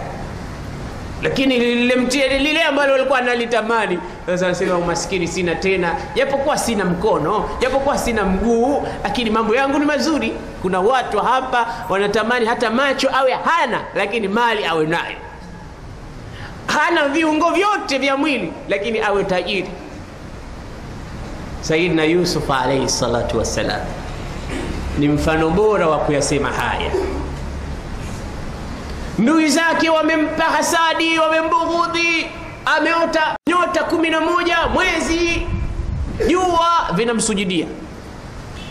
lakini lilemtia lile ambalo alikuwa analitamani. Sasa anasema umaskini sina tena, japokuwa sina mkono, japokuwa sina mguu, lakini mambo yangu ni mazuri. Kuna watu hapa wanatamani hata macho awe hana, lakini mali awe nayo. Hana viungo vyote vya mwili, lakini awe tajiri. Sayyidina Yusuf alayhi salatu wassalam ni mfano bora wa kuyasema haya ndugu zake wamempa hasadi wamembughudhi ameota nyota kumi na moja mwezi jua vinamsujudia.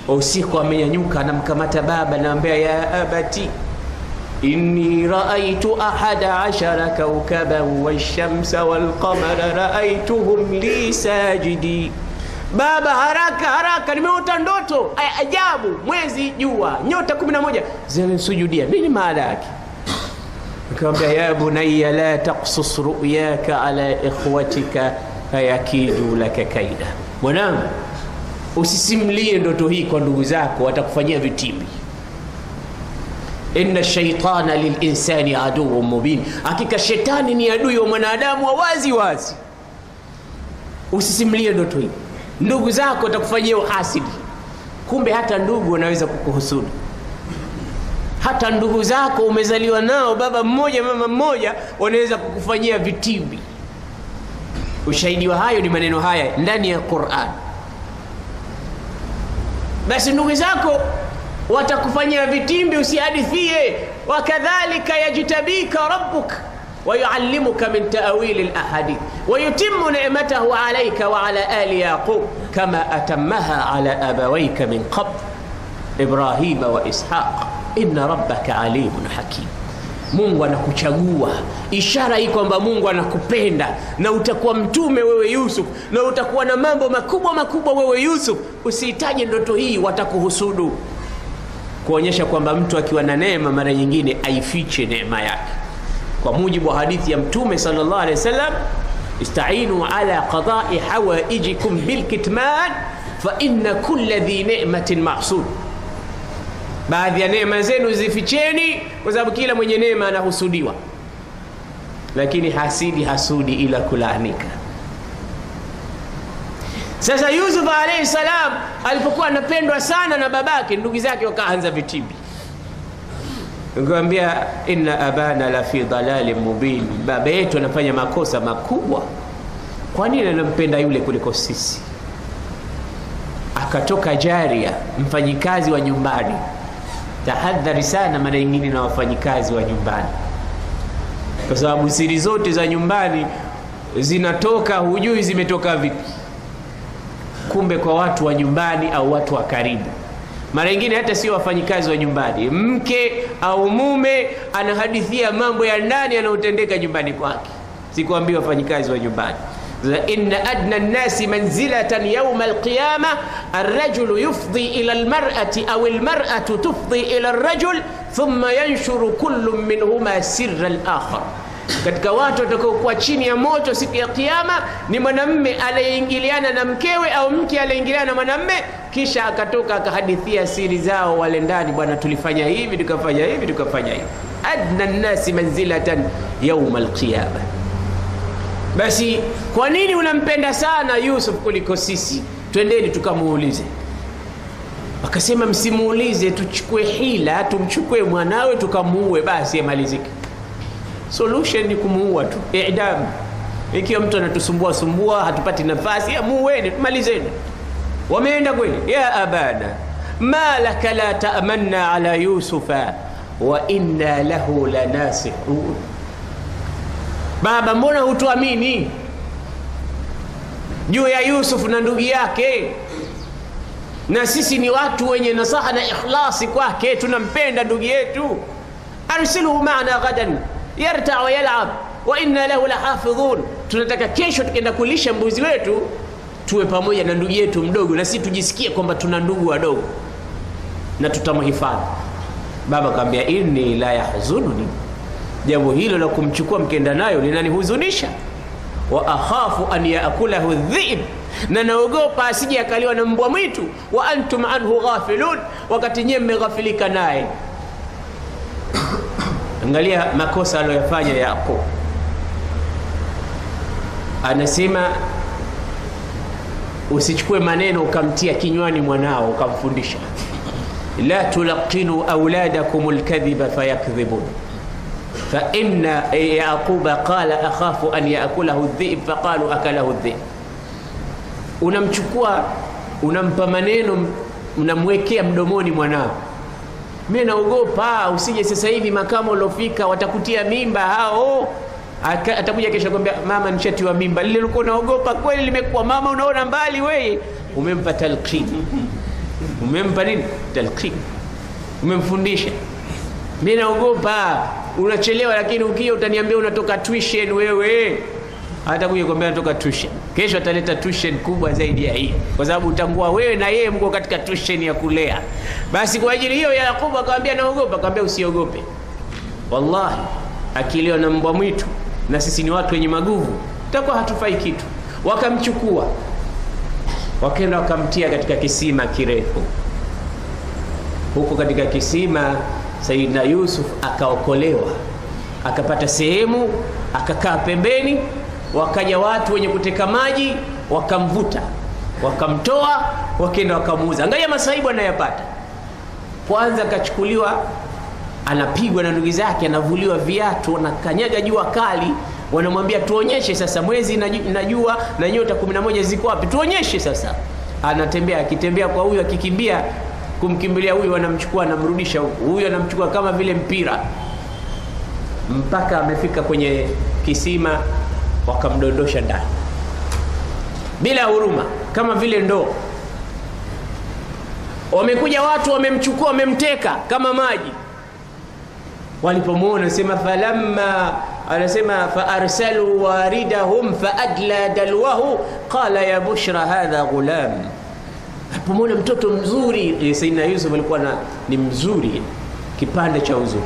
Usiku amenyanyuka anamkamata baba anamwambia ya abati inni raaitu ahada ashara kaukaban walshamsa walqamara raaituhum li sajidi. Baba haraka haraka nimeota ndoto ajabu mwezi jua nyota kumi na moja zinamsujudia. Nini maana yake nikamwambia ya bunaya la taksus ruyaka ala ikhwatika fayakidu laka kaida. Mwanangu usisimlie ndoto hii kwa ndugu zako watakufanyia vitimbi. Inna shaitana lilinsani aduun mubin. Hakika shetani ni adui wa mwanadamu wa wazi wazi. Usisimlie ndoto hii. Ndugu zako watakufanyia uhasidi. Kumbe hata ndugu wanaweza kukuhusudu hata ndugu zako umezaliwa nao baba mmoja mama mmoja wanaweza kukufanyia vitimbi ushahidi wa hayo ni maneno haya ndani ya quran basi ndugu zako watakufanyia vitimbi usihadithie wakadhalika yajtabika rabbuk ويعلمك من تأويل الأحاديث ويتم نعمته عليك وعلى آل يعقوب كما أتمها على أبويك من قبل إبراهيم وإسحاق inna rabbaka alimun hakim. Mungu anakuchagua, ishara hii kwamba Mungu anakupenda na utakuwa mtume wewe Yusuf, na utakuwa na mambo makubwa makubwa wewe Yusuf. Usihitaji ndoto hii, watakuhusudu. Kuonyesha kwamba mtu akiwa na neema mara nyingine aifiche neema yake, kwa mujibu wa hadithi ya Mtume sallallahu alaihi wasallam, istainu ala qadai hawaijikum bilkitman fa inna dhi nematin mahsud baadhi ya neema zenu zificheni kwa sababu kila mwenye neema anahusudiwa. Lakini hasidi hasudi ila kulaanika sasa yusuf alaihi salam alipokuwa anapendwa sana na babake ndugu zake wakaanza vitimbi. Nikamwambia inna abana la fi dalalin mubin. Baba yetu anafanya makosa makubwa. Kwa nini anampenda yule kuliko sisi? Akatoka jaria mfanyikazi wa nyumbani tahadhari sana mara nyingine na wafanyikazi wa nyumbani. Kwa sababu siri zote za nyumbani zinatoka hujui zimetoka vipi. Kumbe kwa watu wa nyumbani au watu wa karibu. Mara nyingine hata sio wafanyikazi wa nyumbani. Mke au mume anahadithia mambo ya ndani yanayotendeka nyumbani kwake. Sikuambia wafanyikazi wa nyumbani inna adna nnasi manzilatan yauma alqiyama arrajulu yufdi ila almarati au almaratu tufdi ila arrajul thumma yanshuru kullu minhuma sirra alakhar katika watu watakaokuwa chini ya moto siku ya kiama ni mwanamme aliyeingiliana na mkewe au mke aliyeingiliana na mwanamme kisha akatoka akahadithia siri zao wale ndani bwana tulifanya hivi tukafanya hivi tukafanya hivi adna nnasi manzilatan yauma alqiyama basi kwa nini unampenda sana yusuf kuliko sisi? Twendeni tukamuulize. Wakasema msimuulize tuchukue hila tumchukue mwanawe tukamuue basi amalizike. Solution ni kumuua tu idam. Ikiwa mtu anatusumbua sumbua hatupati nafasi muweni tumalizeni wameenda kweli? Ya abana ma laka la tamanna ala yusufa wa inna lahu lanasihun baba mbona hutuamini? Juu ya yusuf na ndugu yake. Na sisi ni watu wenye nasaha na ikhlasi kwake tunampenda ndugu yetu. Arsilhu maana ghadan yarta wa yalab wa inna lahu lahafidhun. Tunataka kesho tukienda kulisha mbuzi wetu tuwe pamoja na ndugu yetu mdogo na sisi tujisikie kwamba tuna ndugu wadogo. Na tutamhifadhi. Baba kawambia inni la yahzununi jambo hilo la kumchukua mkenda nayo linanihuzunisha. Wa akhafu an yaakulahu dhib na naogopa asije akaliwa na mbwa mwitu. Wa antum anhu ghafilun. Wakati nyewe mmeghafilika naye. Angalia makosa aliyoyafanya yaqub anasema usichukue maneno ukamtia kinywani mwanao ukamfundisha. La tulaqinu auladakum lkadhiba fayakdhibun fa inna eh, Yaquba qala akhafu an yaakulahu dhi'b, faqalu akalahu. Unamchukua, unampa maneno, unamwekea mdomoni mwanao, mi naogopa usije sasa hivi makamo ulofika watakutia mimba hao atakuja kesho kwambia mama, nishatiwa mimba. Lile ulikuwa unaogopa kweli limekuwa mama, unaona mbali wewe. Umempa talqin, umempa nini? Talqin, umemfundisha mimi naogopa unachelewa lakini ukija utaniambia unatoka tuition wewe. Atakuja kuambia natoka tuition. Kesho ataleta tuition kubwa zaidi ya hii. Kwa sababu utangua wewe na yeye mko katika tuition ya kulea. Basi kwa ajili hiyo yakubu akamwambia naogopa. Akamwambia usiogope. Wallahi akiliwa na mbwa mwitu na sisi ni watu wenye maguvu tutakuwa hatufai kitu. Wakamchukua. Wakaenda wakamtia katika kisima kirefu. Huko katika kisima Saidina Yusuf akaokolewa, akapata sehemu, akakaa pembeni. Wakaja watu wenye kuteka maji, wakamvuta, wakamtoa, wakenda wakamuuza. Angalia masaibu anayopata. Kwanza akachukuliwa, anapigwa na ndugu zake, anavuliwa viatu, anakanyaga jua kali, wanamwambia tuonyeshe sasa mwezi na jua na nyota kumi na moja ziko wapi, tuonyeshe sasa. Anatembea, akitembea kwa huyu, akikimbia kumkimbilia huyu, anamchukua anamrudisha huku, huyu anamchukua kama vile mpira, mpaka amefika kwenye kisima, wakamdondosha ndani. Bila huruma, kama vile ndoo. Wamekuja watu wamemchukua, wamemteka kama maji. Walipomwona sema falamma, anasema faarsalu waridahum faadla dalwahu. Qala ya bushra hadha ghulam alipomwona mtoto mzuri Saidina Yusuf alikuwa na, ni mzuri kipande cha uzuri,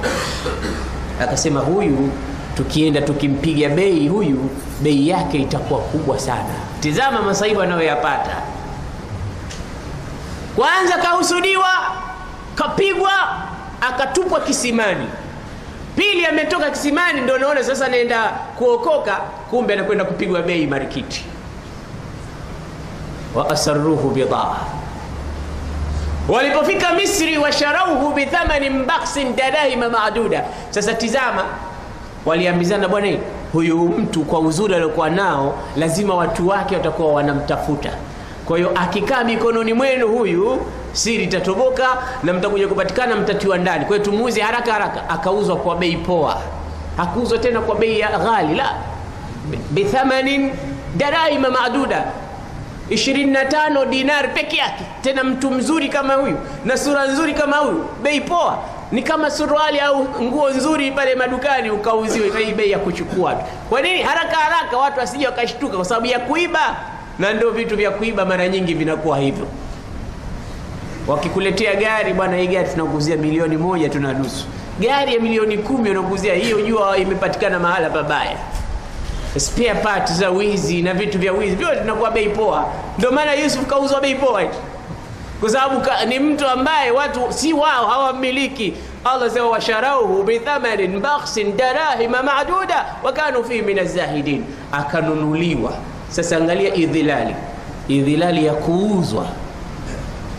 akasema huyu tukienda tukimpiga bei huyu bei yake itakuwa kubwa sana. Tizama masaibu anayoyapata. Kwanza kahusudiwa, kapigwa, akatupwa kisimani. Pili ametoka kisimani, ndio naona sasa anaenda kuokoka, kumbe anakwenda kupigwa bei marikiti wa bidaa. Walipofika Misri, washarauhu bithamanin baksin darahima maduda. Sasa tizama, waliambizana, bwana, huyu mtu kwa uzuri aliokuwa nao, lazima watu wake watakuwa wanamtafuta. Kwa hiyo akikaa mikononi mwenu huyu, siri itatoboka na mtakuja kupatikana, mtatiwa ndani. Kwa hiyo tumuuze haraka haraka. Akauzwa kwa bei poa, hakuuzwa tena kwa bei ya ghali, la bithamanin darahima maduda 25 dinar peke yake, tena mtu mzuri kama huyu na sura nzuri kama huyu, bei poa. Ni kama suruali au nguo nzuri pale madukani ukauziwe hii bei ya kuchukua tu. Kwa nini? Haraka haraka watu wasije wakashtuka, kwa sababu ya kuiba, na ndio vitu vya kuiba mara nyingi vinakuwa hivyo. Wakikuletea gari, bwana, hii gari tunakuuzia milioni moja tuna nusu, gari ya milioni kumi unakuuzia hiyo, jua imepatikana mahala pabaya spare part za wizi na vitu vya wizi. Vyote vinakuwa bei poa. Ndio maana Yusuf kauzwa bei poa. Kwa sababu ni mtu ambaye watu si wao hawamiliki. Allah sema washarauhu bithamanin bakhsin darahima maduda wakanu fihi min azahidin, akanunuliwa. Sasa angalia idhilali, idhilali ya kuuzwa.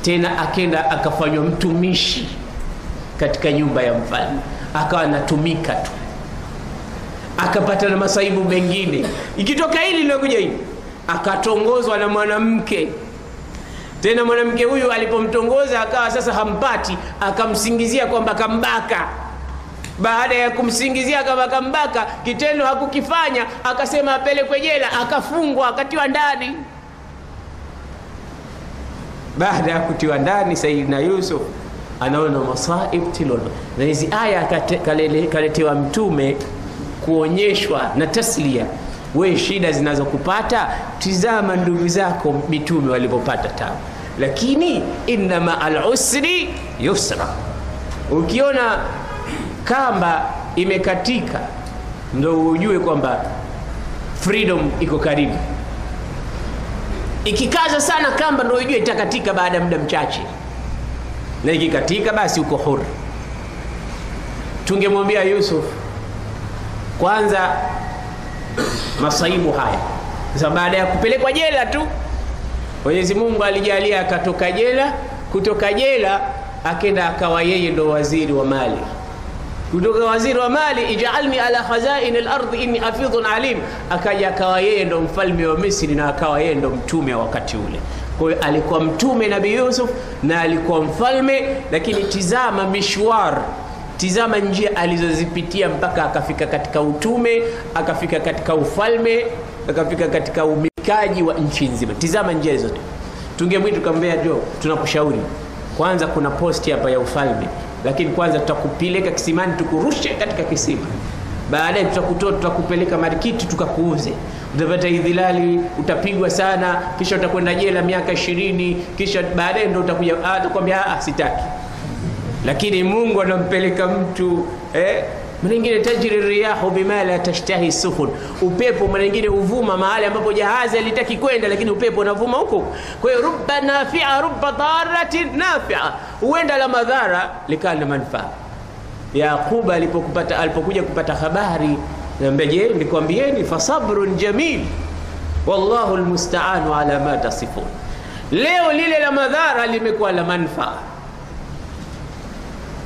Tena, akenda akafanywa mtumishi katika nyumba ya mfalme, akawa anatumika tu akapata na masaibu mengine. Ikitoka hili linakuja hili, akatongozwa na mwanamke tena. Mwanamke huyu alipomtongoza akawa sasa hampati, akamsingizia kwamba kambaka. Baada ya kumsingizia kwamba kambaka, kitendo hakukifanya, akasema apelekwe jela, akafungwa, akatiwa ndani. Baada ya kutiwa ndani, Saidina Yusuf anaona masaib tilono, na hizi aya kaletewa Mtume kuonyeshwa na taslia, we shida zinazokupata tizama ndugu zako mitume walivyopata tabu, lakini inna alusri yusra. Ukiona kamba imekatika, ndo ujue kwamba freedom iko karibu. Ikikaza sana kamba, ndo ujue itakatika baada ya muda mchache, na ikikatika, basi uko huru. Tungemwambia Yusuf kwanza masaibu haya sasa, baada ya kupelekwa jela tu, Mwenyezi Mungu alijalia akatoka jela. Kutoka jela akenda akawa yeye ndo waziri wa mali. Kutoka waziri wa mali, ij'alni ala khazain al-ardh inni hafidhun alim, akaja akawa yeye ndo mfalme wa Misri na akawa yeye ndo mtume wa wakati ule. Kwa hiyo alikuwa mtume Nabii Yusuf na alikuwa mfalme, lakini tizama mishwar, tizama njia alizozipitia mpaka akafika katika utume, akafika katika ufalme, akafika katika umilikaji wa nchi nzima. Tizama njia zote. Tungemwita tukamwambia, jo, tunakushauri kwanza, kuna posti hapa ya ufalme, lakini kwanza tutakupeleka kisimani, tukurushe katika kisima baadaye tutakutoa tutakupeleka marikiti tukakuuze, utapata idhilali, utapigwa sana, kisha utakwenda jela miaka ishirini, kisha baadaye ndo utakuja atakwambia ah, sitaki. Lakini Mungu anampeleka mtu eh, mwingine tajri riyahu bima la tashtahi sufun, upepo mwingine uvuma mahali ambapo jahazi halitaki kwenda, lakini upepo unavuma huko. Kwa hiyo rubba nafia rubba daratin nafia, huenda la madhara likawa na manufaa. Yaqub alipokupata alipokuja kupata habari, niambia je, nikwambieni fasabrun jamil wallahu almusta'anu ala ma tasifun. Leo lile la madhara limekuwa la manufaa.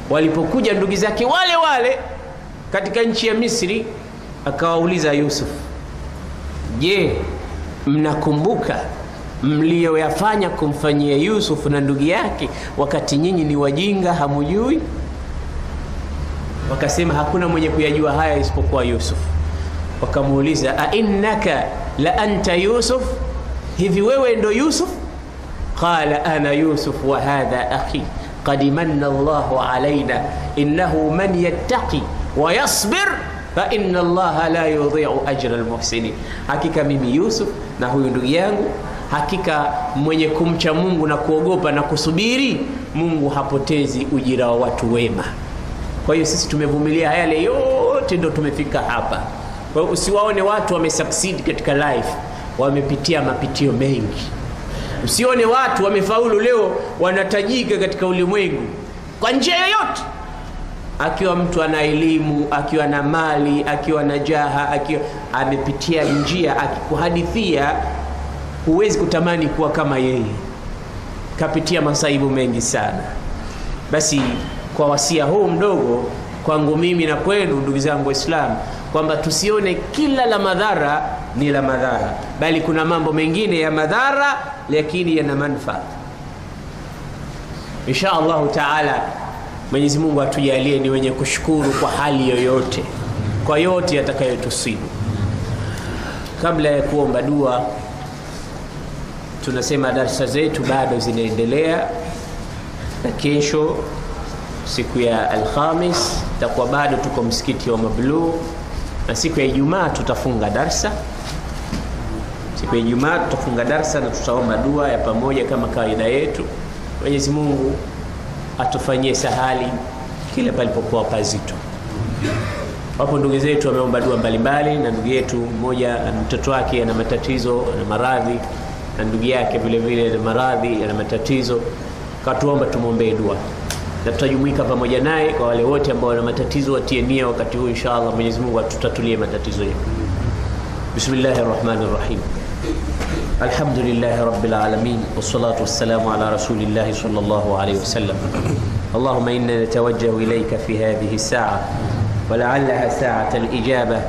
Walipokuja ndugu zake wale wale katika nchi ya Misri, akawauliza Yusuf, je, mnakumbuka mliyoyafanya kumfanyia Yusuf na ndugu yake wakati nyinyi ni wajinga hamujui? Wakasema hakuna mwenye kuyajua haya isipokuwa Yusuf. Wakamuuliza, a innaka la anta Yusuf, hivi wewe ndo Yusuf? Qala ana Yusuf wa hadha akhi qad manna Allahu alaina innahu man yattaqi wa yasbir fa inna Allaha la yudhi'u ajra almuhsinin, hakika mimi Yusuf na huyu ndugu yangu, hakika mwenye kumcha Mungu na kuogopa na kusubiri, Mungu hapotezi ujira wa watu wema. Kwa hiyo sisi tumevumilia yale yote ndo tumefika hapa. Kwa hiyo usiwaone watu wamesucceed katika life, wamepitia mapitio mengi. Usione watu wamefaulu leo wanatajika katika ulimwengu. Kwa njia yoyote, akiwa mtu ana elimu, akiwa na mali, akiwa na jaha, akiwa amepitia njia, akikuhadithia huwezi kutamani kuwa kama yeye, kapitia masaibu mengi sana. Basi kwa wasia huu mdogo kwangu mimi na kwenu ndugu zangu Waislamu, kwamba tusione kila la madhara ni la madhara, bali kuna mambo mengine ya madhara lakini yana manufaa. Insha Allahu taala, Mwenyezi Mungu atujalie ni wenye kushukuru kwa hali yoyote, kwa yote yatakayotusibu. Kabla ya kuomba dua, tunasema darsa zetu bado zinaendelea na kesho siku ya Alhamis takuwa bado tuko msikiti wa Mabluu, na siku ya Ijumaa tutafunga darsa. Siku ya Ijumaa tutafunga darsa na tutaomba dua ya pamoja kama kawaida yetu. Mwenyezi Mungu atufanyie sahali kile palipokuwa pazito. Wapo ndugu zetu wameomba dua mbalimbali, na ndugu yetu mmoja mtoto wake ana matatizo, ana maradhi, na ndugu yake vile vile ana maradhi, ana matatizo, katuomba tumwombee dua na tutajumuika pamoja naye. Kwa wale wote ambao wana matatizo watie nia wakati huu, inshallah Mwenyezi Mungu atutatulie matatizo yetu. Bismillahir Rahmanir Rahim. Alhamdulillahi Rabbil Alamin wassalatu wassalamu ala rasulillahi sallallahu alayhi wasallam. Allahumma inna natawajjahu ilayka fi hadhihi as-sa'a wa la'allaha sa'ata al-ijaba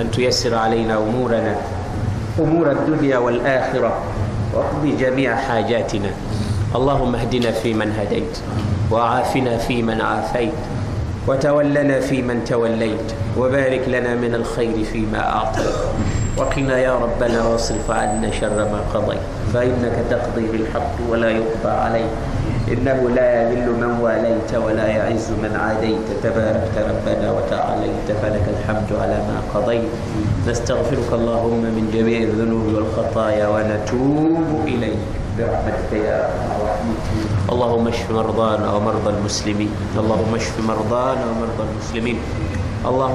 an tuyassir alayna umurana umura ad-dunya wal akhirah wa qdi jami'a hajatina. Allahumma وعافنا فيمن عافيت وتولنا فيمن توليت وبارك لنا من الخير فيما أعطيت. وقنا يا ربنا واصرف عنا شر ما قضيت. فإنك تقضي بالحق ولا يقضى عليك. إنه لا يذل من واليت ولا يعز من عاديت. تباركت ربنا وتعاليت فلك الحمد على ما قضيت. نستغفرك اللهم من جميع الذنوب والخطايا ونتوب إليك. برحمتك يا أرحم اللهم اشف مرضانا ومرضى المسلمين. اللهم اشف مرضانا ومرضى المسلمين. اللهم